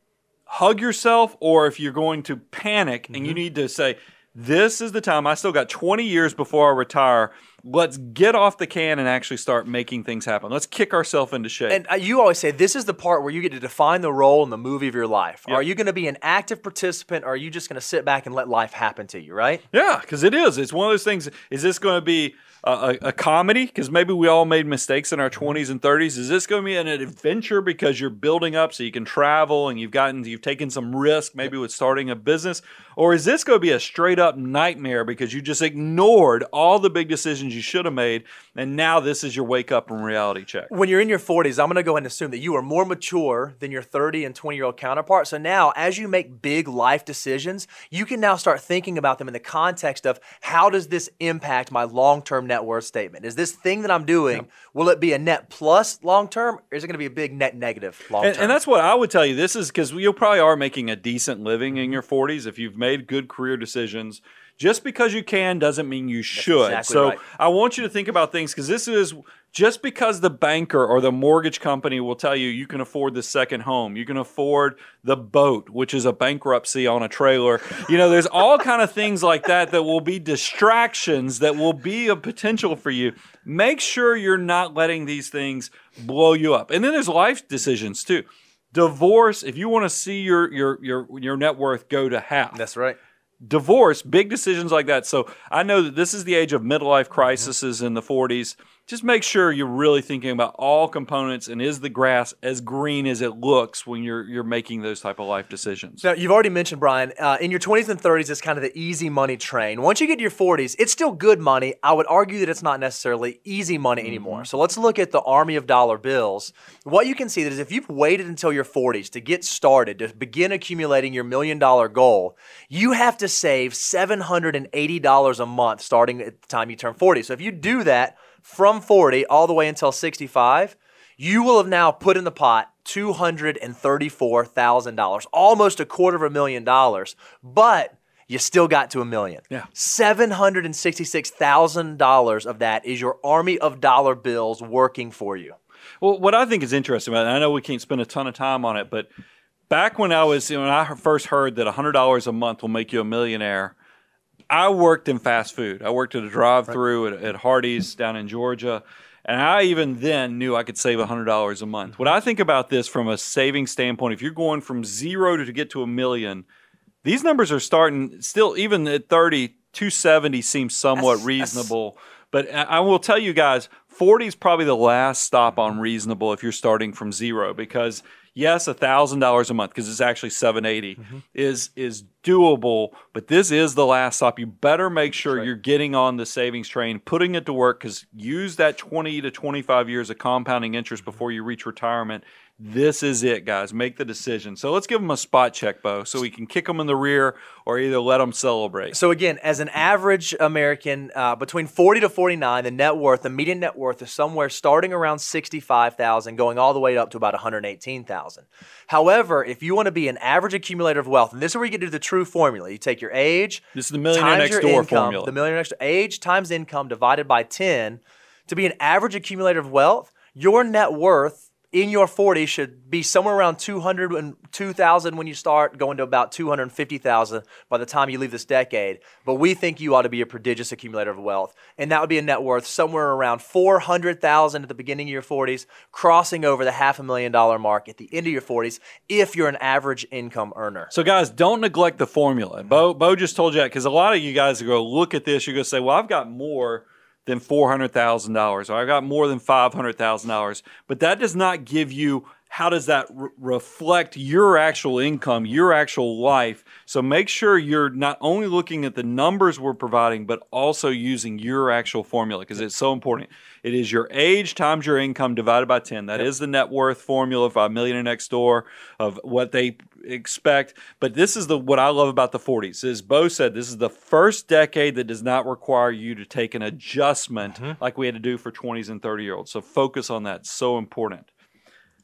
hug yourself or if you're going to panic and Mm-hmm. you need to say, This is the time. I still got 20 years before I retire. Let's get off the can and actually start making things happen. Let's kick ourselves into shape. And uh, you always say this is the part where you get to define the role in the movie of your life. Are you going to be an active participant or are you just going to sit back and let life happen to you, right? Yeah, because it is. It's one of those things. Is this going to be a, a, comedy? Because maybe we all made mistakes in our 20s and 30s. Is this going to be an adventure because you're building up so you can travel and you've gotten, you've taken some risk maybe with starting a business? Or is this going to be a straight up nightmare because you just ignored all the big decisions you should have made and now this is your wake up and reality check? When you're in your 40s, I'm going to go ahead and assume that you are more mature than your 30 and 20 year old counterpart. So now, as you make big life decisions, you can now start thinking about them in the context of how does this impact my long term net worth statement? Is this thing that I'm doing, will it be a net plus long term or is it going to be a big net negative long term? And, and that's what I would tell you. This is because you probably are making a decent living in mm-hmm. your 40s if you've made good career decisions. Just because you can doesn't mean you should. exactly so right. I want you to think about things because this is just because the banker or the mortgage company will tell you you can afford the second home, you can afford the boat, which is a bankruptcy on a trailer. You know, there's all kind of things like that that will be distractions that will be a potential for you. Make sure you're not letting these things blow you up. And then there's life decisions too. Divorce, if you want to see your your your your net worth go to half, that's right. divorce, big decisions like that. So I know that this is the age of midlife crises mm-hmm. in the 40s. Just make sure you're really thinking about all components and is the grass as green as it looks when you're you're making those type of life decisions. Now, you've already mentioned, Brian, uh, in your 20s and 30s, it's kind of the easy money train. Once you get to your 40s, it's still good money. I would argue that it's not necessarily easy money anymore. So let's look at the army of dollar bills. What you can see is if you've waited until your 40s to get started, to begin accumulating your million dollar goal, you have to save $780 a month starting at the time you turn 40. So if you do that from 40 all the way until 65, you will have now put in the pot $234,000, almost a quarter of a million dollars, but you still got to a million. Yeah. $766,000 of that is your army of dollar bills working for you. Well, what I think is interesting about it, and I know we can't spend a ton of time on it, but back when I was when I first heard that hundred dollars a month will make you a millionaire, I worked in fast food. I worked at a drive-through at, at Hardee's down in Georgia, and I even then knew I could save hundred dollars a month. What I think about this from a saving standpoint, if you're going from zero to get to a million, these numbers are starting still even at 30, 270 seems somewhat That's- reasonable. But I will tell you guys, 40 is probably the last stop on reasonable if you're starting from zero because yes, $1,000 a month because it's actually 780 mm-hmm. is is doable, but this is the last stop. You better make sure you're getting on the savings train, putting it to work cuz use that 20 to 25 years of compounding interest before you reach retirement. This is it, guys. Make the decision. So let's give them a spot check, Bo, so we can kick them in the rear or either let them celebrate. So again, as an average American, uh, between 40 to 49, the net worth, the median net worth is somewhere starting around 65,000, going all the way up to about 118,000. However, if you want to be an average accumulator of wealth, and this is where you get to the true formula, you take your age, This is the millionaire times next your door income, formula. The millionaire next door, age times income divided by 10 to be an average accumulator of wealth. Your net worth in your 40s should be somewhere around 200 and 2,000 when you start, going to about 250,000 by the time you leave this decade. But we think you ought to be a prodigious accumulator of wealth, and that would be a net worth somewhere around 400,000 at the beginning of your 40s, crossing over the half a million dollar mark at the end of your 40s if you're an average income earner. So, guys, don't neglect the formula. Bo, Bo just told you that because a lot of you guys to look at this. You're going to say, well, I've got more than $400,000 or I've got more than $500,000. But that does not give you how does that re- reflect your actual income, your actual life. So make sure you're not only looking at the numbers we're providing, but also using your actual formula because it's so important. It is your age times your income divided by 10. That is the net worth formula by Millionaire Next Door of what they expect. But this is the what I love about the 40s. As Bo said, this is the first decade that does not require you to take an adjustment mm-hmm. like we had to do for 20s and 30 year olds. So focus on that. So important.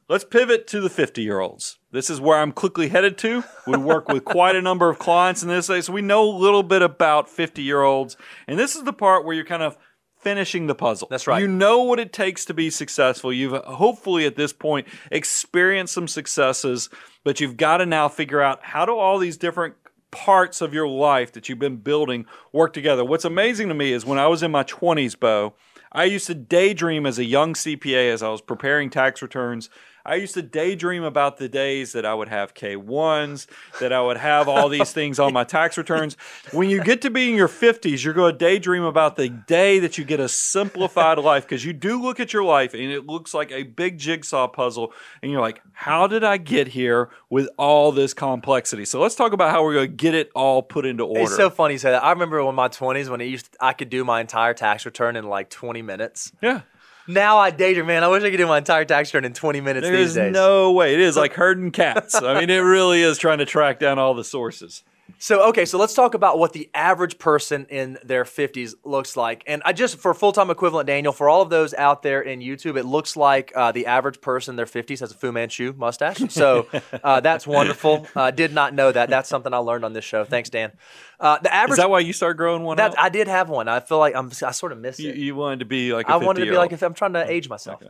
Let's pivot to the 50 year olds. This is where I'm quickly headed to. We work with quite a number of clients in this, so we know a little bit about 50 year olds. And this is the part where you're kind of finishing the puzzle. That's right. You know what it takes to be successful. You've hopefully at this point experienced some successes, but you've got to now figure out how do all these different parts of your life that you've been building work together. What's amazing to me is when I was in my 20s, Bo, I used to daydream as a young CPA as I was preparing tax returns. I used to daydream about the days that I would have K1s, that I would have all these things on my tax returns. When you get to be in your 50s, you're going to daydream about the day that you get a simplified life because you do look at your life and it looks like a big jigsaw puzzle. And you're like, how did I get here with all this complexity? So let's talk about how we're going to get it all put into order. It's so funny you say that. I remember in my 20s when it used I could do my entire tax return in like 20 minutes. yeah. Now I daydream, man. I wish I could do my entire tax return in 20 minutes There these is days. no way. It is like herding cats. I mean, it really is trying to track down all the sources. So okay, so let's talk about what the average person in their 50s looks like. And I just for full time equivalent, Daniel, for all of those out there in YouTube, it looks like uh, the average person in their 50s has a Fu Manchu mustache. So uh, that's wonderful. Uh, did not know that. That's something I learned on this show. Thanks, Dan. Uh, the average Is that why you started growing one that? I did have one. I feel like I'm I sort of miss you, it. you wanted to be like a I wanted to be like if I'm trying to age myself.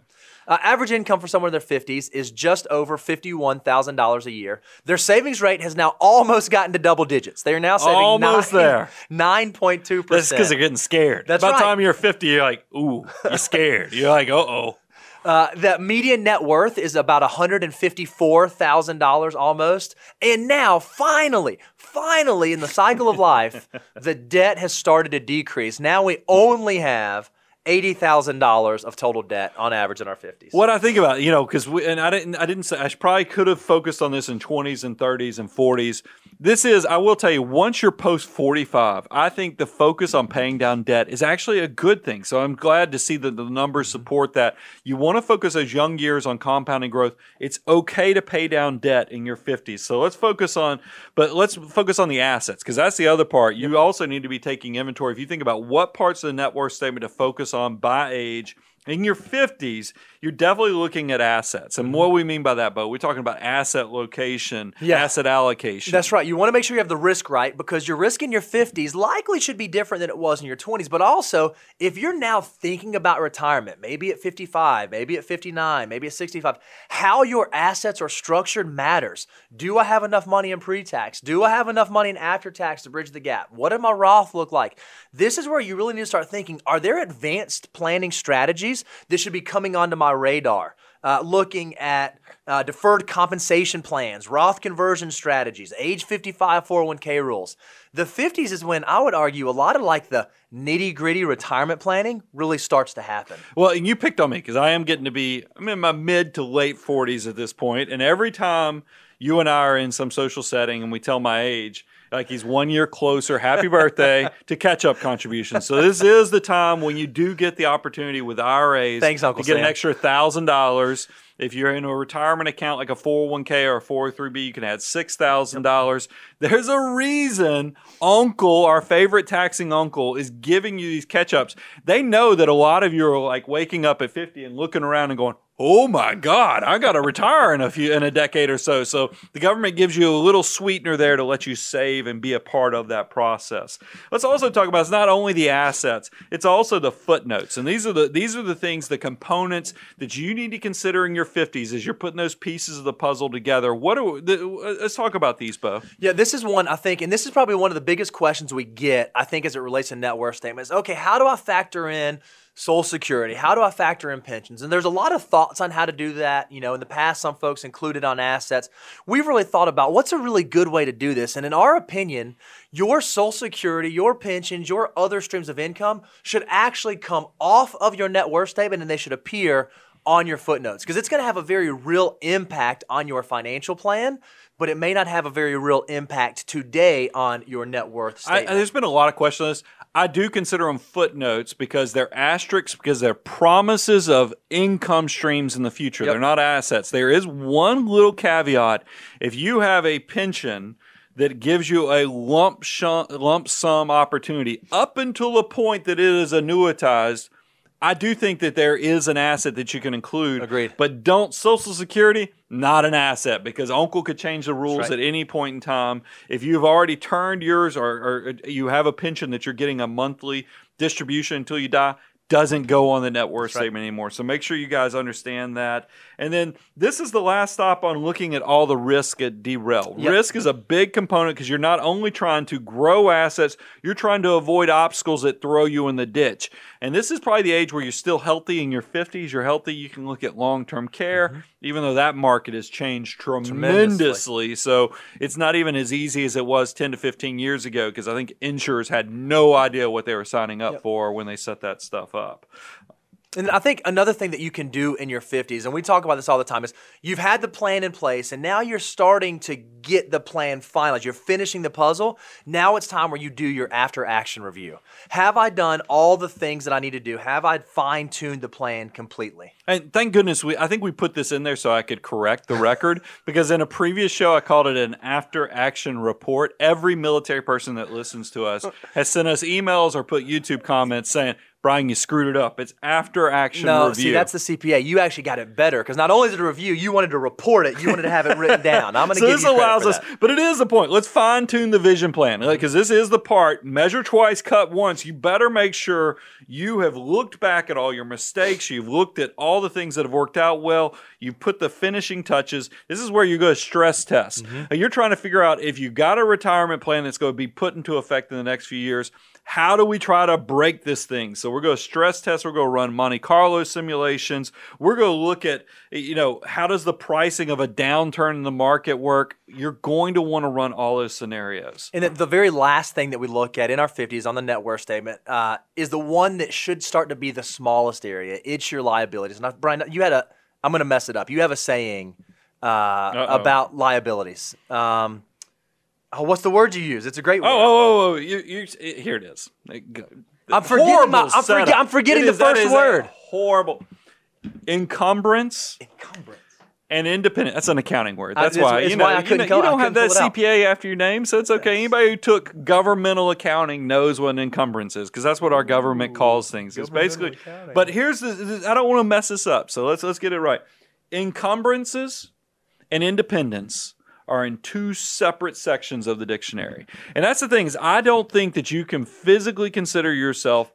Uh, average income for someone in their 50s is just over $51,000 a year. Their savings rate has now almost gotten to double digits. They are now saving Almost nine- there. 9.2%. That's because they're getting scared. That's By the time you're 50, you're like, ooh, you're scared. you're like, uh oh. Uh, the median net worth is about $154,000 almost. And now, finally, finally, in the cycle of life, the debt has started to decrease. Now we only have eighty thousand dollars of total debt on average in our fifties. What I think about, you know, because we and I didn't, I didn't say I probably could have focused on this in twenties and thirties and forties. This is, I will tell you, once you're post forty five, I think the focus on paying down debt is actually a good thing. So I'm glad to see that the numbers support that. You want to focus those young years on compounding growth. It's okay to pay down debt in your fifties. So let's focus on, but let's focus on the assets because that's the other part. You also need to be taking inventory. If you think about what parts of the net worth statement to focus on by age. In your 50s, you're definitely looking at assets. And what we mean by that, Bo? We're talking about asset location, Yeah. asset allocation. That's right. You want to make sure you have the risk right because your risk in your 50s likely should be different than it was in your 20s. But also, if you're now thinking about retirement, maybe at 55, maybe at 59, maybe at 65, how your assets are structured matters. Do I have enough money in pre tax? Do I have enough money in after tax to bridge the gap? What does my Roth look like? This is where you really need to start thinking are there advanced planning strategies that should be coming onto my radar? Uh, looking at uh, deferred compensation plans, Roth conversion strategies, age 55 401k rules. The 50s is when I would argue a lot of like the nitty gritty retirement planning really starts to happen. Well, and you picked on me because I am getting to be, I'm in my mid to late 40s at this point, And every time you and I are in some social setting and we tell my age, like he's one year closer, happy birthday, to catch up contributions. So this is the time when you do get the opportunity with IRAs Thanks, Uncle to get an extra thousand dollars. If you're in a retirement account like a 401k or a 403b, you can add six thousand dollars. There's a reason Uncle, our favorite taxing uncle, is giving you these catch ups. They know that a lot of you are like waking up at 50 and looking around and going, "Oh my God, I got to retire in a few in a decade or so." So the government gives you a little sweetener there to let you save and be a part of that process. Let's also talk about it's not only the assets; it's also the footnotes, and these are the these are the things, the components that you need to consider in your 50s as you're putting those pieces of the puzzle together. What do the, uh, let's talk about these, Bo. Yeah, this is one I think, and this is probably one of the biggest questions we get, I think, as it relates to net worth statements. Okay, how do I factor in Social Security? How do I factor in pensions? And there's a lot of thoughts on how to do that. You know, in the past, some folks included on assets. We've really thought about what's a really good way to do this. And in our opinion, your Social Security, your pensions, your other streams of income should actually come off of your net worth statement and they should appear on your footnotes because it's going to have a very real impact on your financial plan, but it may not have a very real impact today on your net worth I, there's been a lot of questions on this. I do consider them footnotes because they're asterisks because they're promises of income streams in the future. Yep. They're not assets. There is one little caveat. If you have a pension that gives you a lump, lump sum opportunity up until the point that it is annuitized, I do think that there is an asset that you can include. Agreed. But don't Social Security, not an asset because Uncle could change the rules right. at any point in time. If you've already turned yours or, or you have a pension that you're getting a monthly distribution until you die, doesn't go on the net worth statement anymore. So make sure you guys understand that. And then this is the last stop on looking at all the risk at derail. Yep. Risk is a big component because you're not only trying to grow assets, you're trying to avoid obstacles that throw you in the ditch. And this is probably the age where you're still healthy in your 50s. You're healthy. You can look at long term care, mm-hmm. even though that market has changed tremendously. So it's not even as easy as it was 10 to 15 years ago because I think insurers had no idea what they were signing up for when they set that stuff up. And I think another thing that you can do in your 50s, and we talk about this all the time, is you've had the plan in place and now you're starting to get the plan finalized. You're finishing the puzzle. Now it's time where you do your after action review. Have I done all the things that I need to do? Have I fine tuned the plan completely? And thank goodness we I think we put this in there so I could correct the record because in a previous show I called it an after action report. Every military person that listens to us has sent us emails or put YouTube comments saying, Brian, you screwed it up. It's after action No, review. see, that's the CPA. You actually got it better because not only is it a review, you wanted to report it, you wanted to have it written down. I'm going to so give this you allows us, that. but it is the point. Let's fine tune the vision plan because this is the part. Measure twice, cut once. You better make sure you have looked back at all your mistakes. You've looked at all the things that have worked out well. You put the finishing touches. This is where you go to stress test. Mm-hmm. You're trying to figure out if you got a retirement plan that's going to be put into effect in the next few years. How do we try to break this thing? So We're going to stress test. We're going to run Monte Carlo simulations. We're going to look at, you know, how does the pricing of a downturn in the market work? You're going to want to run all those scenarios. And then the very last thing that we look at in our 50s on the net worth statement uh, is the one that should start to be the smallest area. It's your liabilities. Now, Brian, you had a, I'm going to mess it up. You have a saying uh, about liabilities. Um, oh, what's the word you use? It's a great oh, word. Oh, oh, oh, oh. You, you, here it is. I'm forgetting, my, I'm, forget, I'm forgetting the is, first word. Horrible. Encumbrance. Encumbrance. And independent. That's an accounting word. That's why you know, why you, know, you don't have that CPA after your name, so it's okay. Yes. Anybody who took governmental accounting knows what an encumbrance is because that's what our government Ooh, calls things. It's basically. Accounting. But here's the. I don't want to mess this up, so let's let's get it right. Encumbrances and independence are in two separate sections of the dictionary, and that's the thing is I don't think that you can physically consider yourself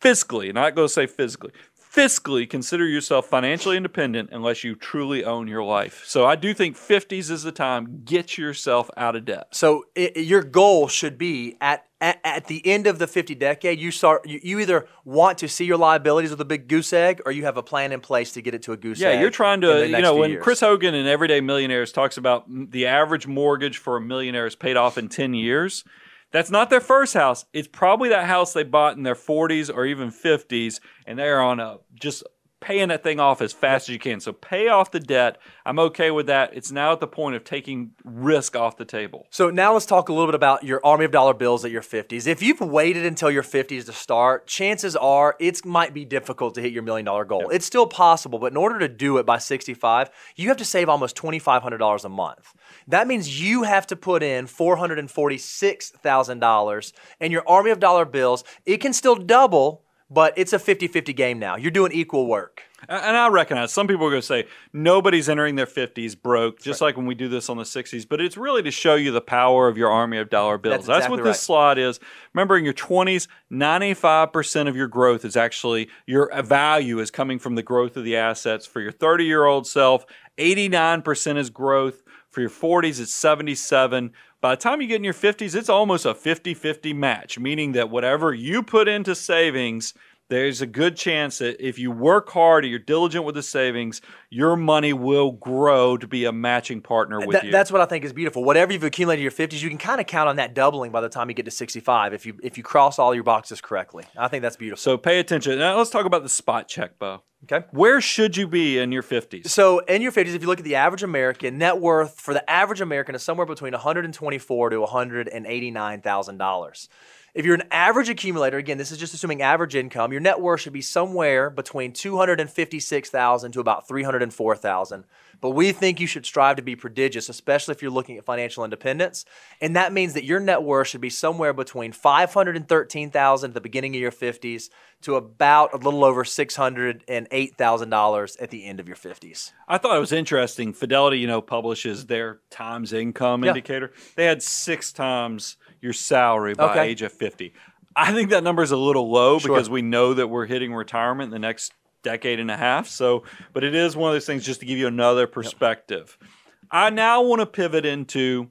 fiscally, not go say physically, fiscally consider yourself financially independent unless you truly own your life. So I do think 50s is the time. Get yourself out of debt. So it, your goal should be at, at, at the end of the 50 decade. You start. You, you, either want to see your liabilities with a big goose egg, or you have a plan in place to get it to a goose yeah, egg. Yeah, you're trying to. You know, when years. Chris Hogan in Everyday Millionaires talks about the average mortgage for a millionaire is paid off in 10 years that's not their first house. It's probably that house they bought in their 40s or even 50s, and they're on a just paying that thing off as fast as you can. So pay off the debt. I'm okay with that. It's now at the point of taking risk off the table. So now let's talk a little bit about your army of dollar bills at your 50s. If you've waited until your 50s to start, chances are it might be difficult to hit your million dollar goal. Yep. It's still possible, but in order to do it by 65, you have to save almost $2,500 a month. That means you have to put in $446,000 and your army of dollar bills. It can still double but it's a 50 50 game now. You're doing equal work. And I recognize some people are going to say nobody's entering their 50s broke, just right. like when we do this on the 60s. But it's really to show you the power of your army of dollar bills. That's, That's exactly what this slide is. Remember, in your 20s, 95% of your growth is actually your uh, value is coming from the growth of the assets. For your 30 year old self, 89% is growth. For your 40s, it's 77. By the time you get in your 50s, it's almost a 50 50 match, meaning that whatever you put into savings, there's a good chance that if you work hard or you're diligent with the savings, your money will grow to be a matching partner with you. That's what I think is beautiful. Whatever you've accumulated in your 50s, you can kind of count on that doubling by the time you get to 65 if you if you cross all your boxes correctly. I think that's beautiful. So pay attention. Now let's talk about the spot check, Bo. Okay. Where should you be in your 50s? So, in your 50s, if you look at the average American, net worth for the average American is somewhere between 124 to $189,000. If you're an average accumulator, again, this is just assuming average income, your net worth should be somewhere between 256,000 to about 304,000. But we think you should strive to be prodigious, especially if you're looking at financial independence. And that means that your net worth should be somewhere between 513,000 at the beginning of your 50s to about a little over $608,000 at the end of your 50s. I thought it was interesting. Fidelity, you know, publishes their times income yeah. indicator. They had 6 times your salary by okay. age of 50. I think that number is a little low sure. because we know that we're hitting retirement in the next decade and a half. So, but it is one of those things just to give you another perspective. Yep. I now want to pivot into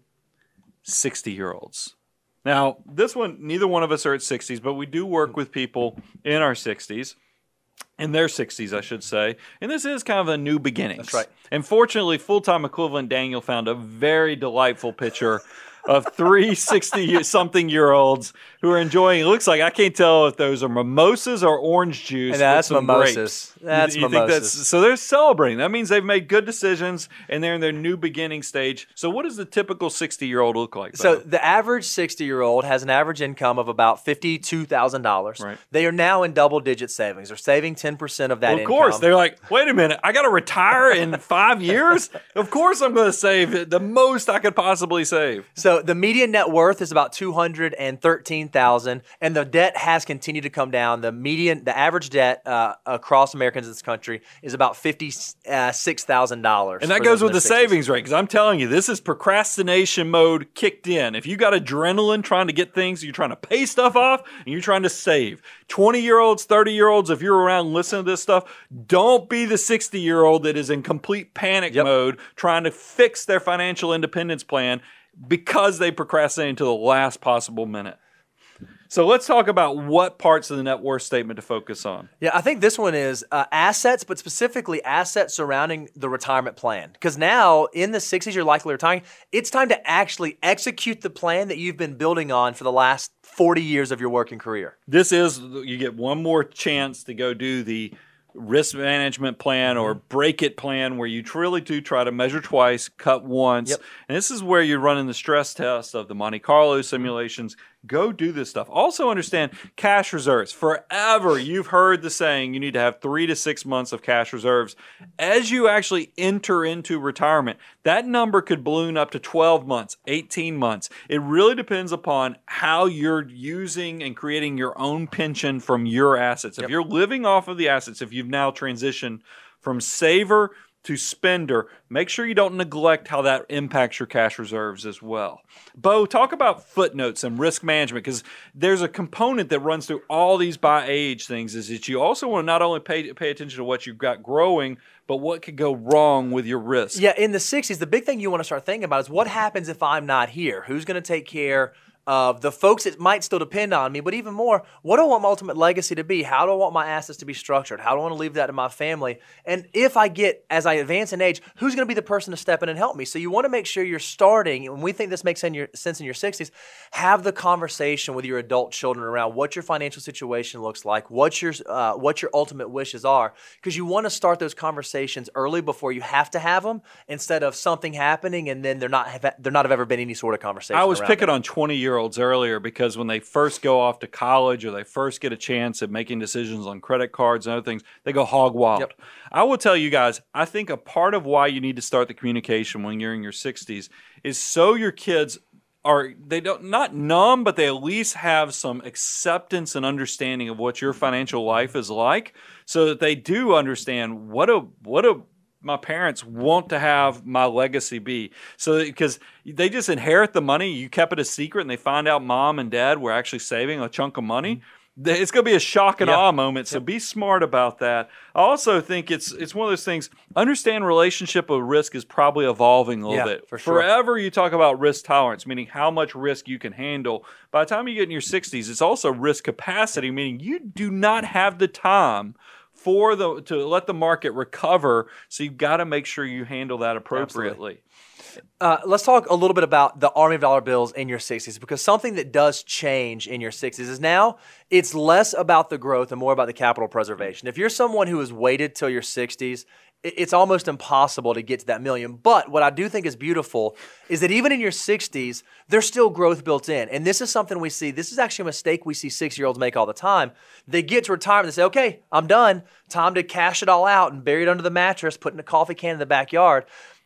60 year olds. Now, this one, neither one of us are at 60s, but we do work with people in our 60s, in their 60s, I should say. And this is kind of a new beginning. That's right. And fortunately, full time equivalent Daniel found a very delightful picture of three 60 something year olds who are enjoying. It looks like I can't tell if those are mimosas or orange juice. And that's mimosas. Grapes. That's you, you mimosas. That's, so they're celebrating. That means they've made good decisions and they're in their new beginning stage. So what does the typical 60 year old look like? So the average 60 year old has an average income of about $52,000. Right. They are now in double digit savings. They're saving 10% of that well, of income. course. They're like, wait a minute, I got to retire in five years? Of course I'm going to save the most I could possibly save. So the median net worth is about 213000 and the debt has continued to come down. The median, the average debt uh, across Americans in this country is about $56,000. And that goes with the 60s. savings rate because I'm telling you, this is procrastination mode kicked in. If you got adrenaline trying to get things, you're trying to pay stuff off and you're trying to save. 20 year olds, 30 year olds, if you're around listening to this stuff, don't be the 60 year old that is in complete panic yep. mode trying to fix their financial independence plan because they procrastinated until the last possible minute. So let's talk about what parts of the net worth statement to focus on. Yeah, I think this one is uh, assets, but specifically assets surrounding the retirement plan. Because now in the 60s, you're likely retiring. It's time to actually execute the plan that you've been building on for the last 40 years of your working career. This is, you get one more chance to go do the risk management plan or Mm-hmm. break it plan where you truly do try to measure twice, cut once. Yep. And this is where you're running the stress test of the Monte Carlo simulations. Go do this stuff. Also understand cash reserves. Forever you've heard the saying you need to have 3 to 6 months of cash reserves. As you actually enter into retirement, that number could balloon up to 12 months, 18 months. It really depends upon how you're using and creating your own pension from your assets. If you're living off of the assets, if you've now transitioned from saver to spender, make sure you don't neglect how that impacts your cash reserves as well. Bo, talk about footnotes and risk management because there's a component that runs through all these by age things is that you also want to not only pay pay attention to what you've got growing, but what could go wrong with your risk. Yeah, in the 60s, the big thing you want to start thinking about is what happens if I'm not here? Who's going to take care of the folks that might still depend on me? But even more, what do I want my ultimate legacy to be? How do I want my assets to be structured? How do I want to leave that to my family? And if I get, as I advance in age, who's going to be the person to step in and help me? So you want to make sure you're starting, and we think this makes in your, sense in your 60s, have the conversation with your adult children around what your financial situation looks like, what your, uh, what your ultimate wishes are, because you want to start those conversations early before you have to have them, instead of something happening and then they're not have, there not have ever been any sort of conversation. I was picking it. on 20 year olds earlier because when they first go off to college or they first get a chance at making decisions on credit cards and other things, they go hog wild. Yep. I will tell you guys, I think a part of why you need to start the communication when you're in your 60s is so your kids are they don't not numb but they at least have some acceptance and understanding of what your financial life is like so that they do understand what a what a my parents want to have my legacy be. So because they just inherit the money. You kept it a secret and they find out mom and dad were actually saving a chunk of money. Mm-hmm. Th- it's going to be a shock and Yeah. awe moment so be smart about that. I also think it's it's one of those things understand relationship of risk is probably evolving a little Yeah, bit. for sure. forever you talk about risk tolerance meaning how much risk you can handle. By the time you get in your 60s it's also risk capacity meaning you do not have the time for the to let the market recover. So you've got to make sure you handle that appropriately. Uh, let's talk a little bit about the army of dollar bills in your 60s because something that does change in your 60s is now it's less about the growth and more about the capital preservation. If you're someone who has waited till your 60s, i- it's almost impossible to get to that million. But what I do think is beautiful is that even in your 60s, there's still growth built in. And this is something we see. This is actually a mistake we see six year olds make all the time. They get to retirement they say, okay, I'm done. Time to cash it all out and bury it under the mattress, put in a coffee can in the backyard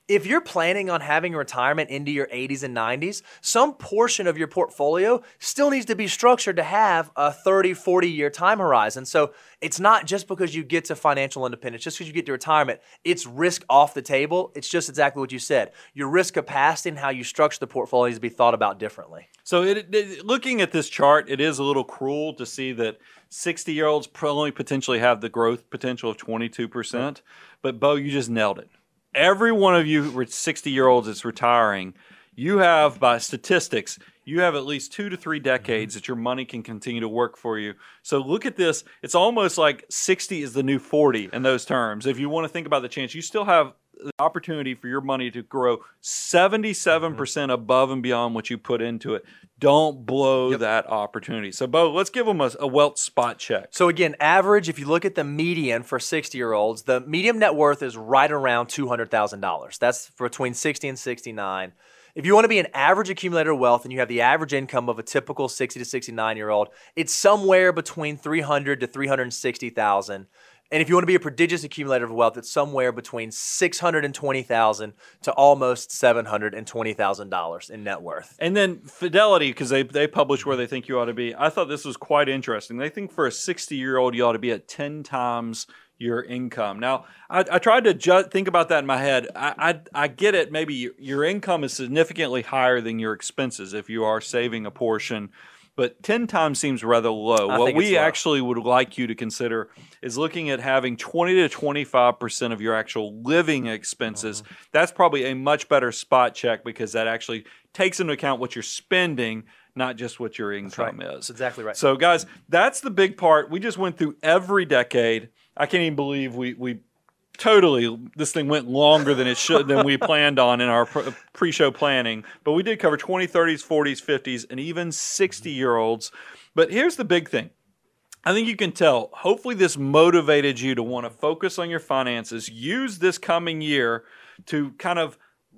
if you're planning on having retirement into your 80s and 90s, some portion of your portfolio still needs to be structured to have a 30, 40 year time horizon. So it's not just because you get to financial independence, just because you get to retirement, it's risk off the table. It's just exactly what you said. Your risk capacity and how you structure the portfolio needs to be thought about differently. So it, it- looking at this chart, it is a little cruel to see that 60 year olds only potentially have the growth potential of 22%. But Bo, you just nailed it. Every one of you 60 year olds that's retiring, you have by statistics, you have at least two to three decades that your money can continue to work for you. So look at this. It's almost like 60 is the new 40 in those terms. If you want to think about the chance, you still have the opportunity for your money to grow 77% mm-hmm. percent above and beyond what you put into it. Don't blow that opportunity. So, Bo, let's give them a, a wealth spot check. So again, average, if you look at the median for 60 year olds, the medium net worth is right around $200,000. That's for between 60 and 69. If you want to be an average accumulator of wealth and you have the average income of a typical 60 to 69 year old, it's somewhere between 300 to 360,000. And if you want to be a prodigious accumulator of wealth, it's somewhere between 620,000 to almost $720,000 in net worth. And then Fidelity, because they, they publish where they think you ought to be. I thought this was quite interesting. They think for a 60 year old, you ought to be at 10 times your income. Now, I, I tried to ju- think about that in my head. I, I, I get it. Maybe your, your income is significantly higher than your expenses if you are saving a portion. But 10 times seems rather low. I what we low. actually would like you to consider is looking at having 20 to 25% of your actual living expenses. Mm-hmm. That's probably a much better spot check because that actually takes into account what you're spending not just what your income right. is. That's exactly right. So, guys, that's the big part. We just went through every decade. I can't even believe we we totally this thing went longer than it should than we planned on in our pre-show planning. But we did cover 20, 30s, 40s, 50s, and even 60 year olds. But here's the big thing. I think you can tell. Hopefully, this motivated you to want to focus on your finances. Use this coming year to kind of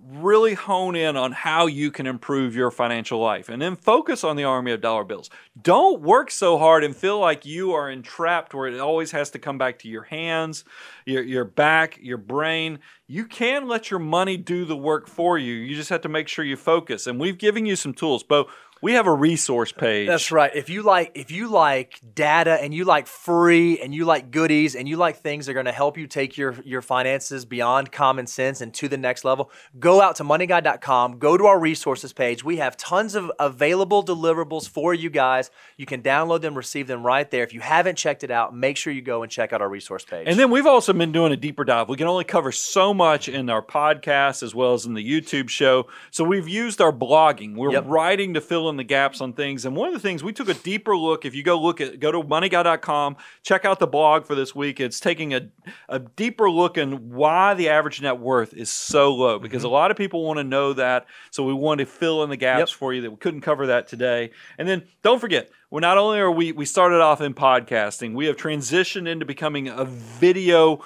really hone in on how you can improve your financial life and then focus on the army of dollar bills. Don't work so hard and feel like you are entrapped where it always has to come back to your hands, your, your back, your brain. You can let your money do the work for you. You just have to make sure you focus. And we've given you some tools. Bo, we have a resource page. That's right. If you like if you like data and you like free and you like goodies and you like things that are going to help you take your your finances beyond common sense and to the next level, go out to moneyguy.com, go to our resources page. We have tons of available deliverables for you guys. You can download them, receive them right there. If you haven't checked it out, make sure you go and check out our resource page. And then we've also been doing a deeper dive. We can only cover so much in our podcast as well as in the YouTube show. So we've used our blogging. We're Yep. writing to fill in the gaps on things. And one of the things we took a deeper look. If you go look at go to moneyguy.com, check out the blog for this week. It's taking a, a deeper look in why the average net worth is so low because a lot of people want to know that. So we wanted to fill in the gaps Mm-hmm. Yep. for you that we couldn't cover that today. And then don't forget, well, not only are we we started off in podcasting, we have transitioned into becoming a video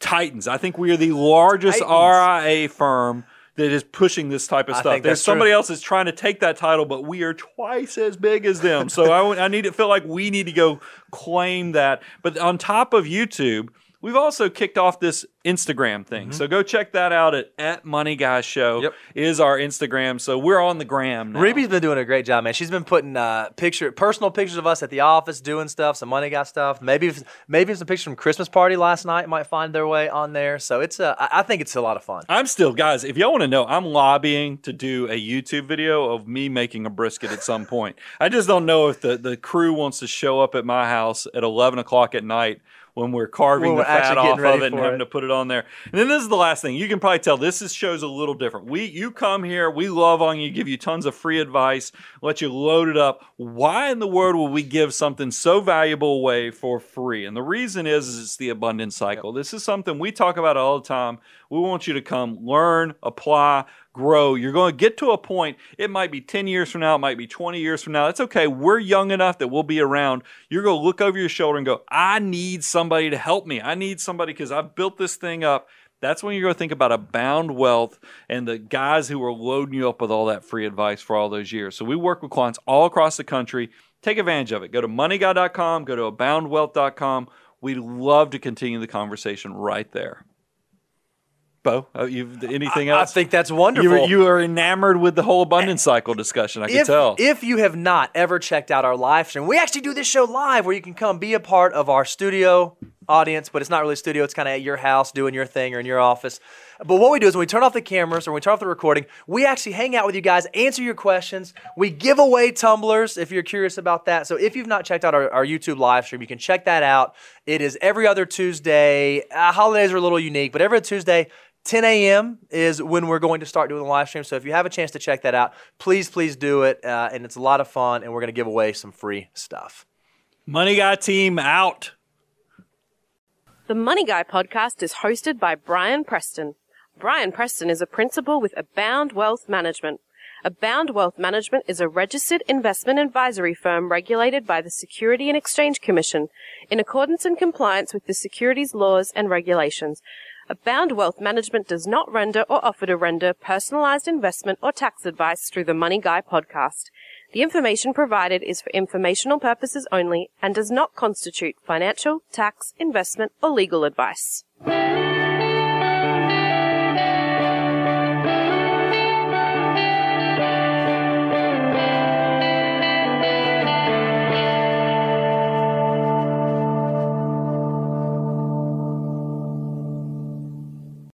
titans. I think we are the largest Titans. RIA firm that is pushing this type of I stuff. There's somebody true. else that's trying to take that title, but we are twice as big as them. So I, I need to feel like we need to go claim that. But on top of YouTube, we've also kicked off this Instagram thing. So go check that out at, at Money Guy Show Mm-hmm. Yep. is our Instagram. So we're on the gram now. Ruby's been doing a great job, man. She's been putting uh, picture, personal pictures of us at the office doing stuff, some money guy stuff. Maybe, maybe some pictures from Christmas party last night might find their way on there. So it's, uh, I I think it's a lot of fun. I'm still, guys, if y'all want to know, I'm lobbying to do a YouTube video of me making a brisket at some point. I just don't know if the, the crew wants to show up at my house at 11 o'clock at night when we're carving When the we're fat actually off of it and for having it. to put it on there. And then this is the last thing. You can probably tell this is, shows a little different. We You come here, we love on you, give you tons of free advice, let you load it up. Why in the world would we give something so valuable away for free? And the reason is, is it's the abundance cycle. This is something we talk about all the time. We want you to come learn, apply, grow. You're going to get to a point, it might be 10 years from now, it might be 20 years from now. That's okay. We're young enough that we'll be around. You're going to look over your shoulder and go, I need somebody to help me. I need somebody because I've built this thing up. That's when you're going to think about Abound Wealth and the guys who are loading you up with all that free advice for all those years. So we work with clients all across the country. Take advantage of it. Go to moneyguy.com, go to aboundwealth.com. We'd love to continue the conversation right there. Bo, uh, you've anything I else? I think that's wonderful. You, you are enamored with the whole abundance cycle discussion. I can if, tell. if you have not ever checked out our live stream, we actually do this show live where you can come be a part of our studio audience, but it's not really studio. It's kind of at your house doing your thing or in your office. But what we do is when we turn off the cameras or when we turn off the recording, we actually hang out with you guys, answer your questions. We give away tumblers if you're curious about that. So if you've not checked out our, our YouTube live stream, you can check that out. It is every other Tuesday. Uh, holidays are a little unique, but every Tuesday, 10 a.m. is when we're going to start doing the live stream. So if you have a chance to check that out, please, please do it. Uh, and it's a lot of fun, and we're going to give away some free stuff. Money Guy team out. The Money Guy podcast is hosted by Brian Preston. Brian Preston is a principal with Abound Wealth Management. Abound Wealth Management is a registered investment advisory firm regulated by the Security and Exchange Commission in accordance and compliance with the securities laws and regulations. Abound Wealth Management does not render or offer to render personalized investment or tax advice through the Money Guy podcast. The information provided is for informational purposes only and does not constitute financial, tax, investment, or legal advice.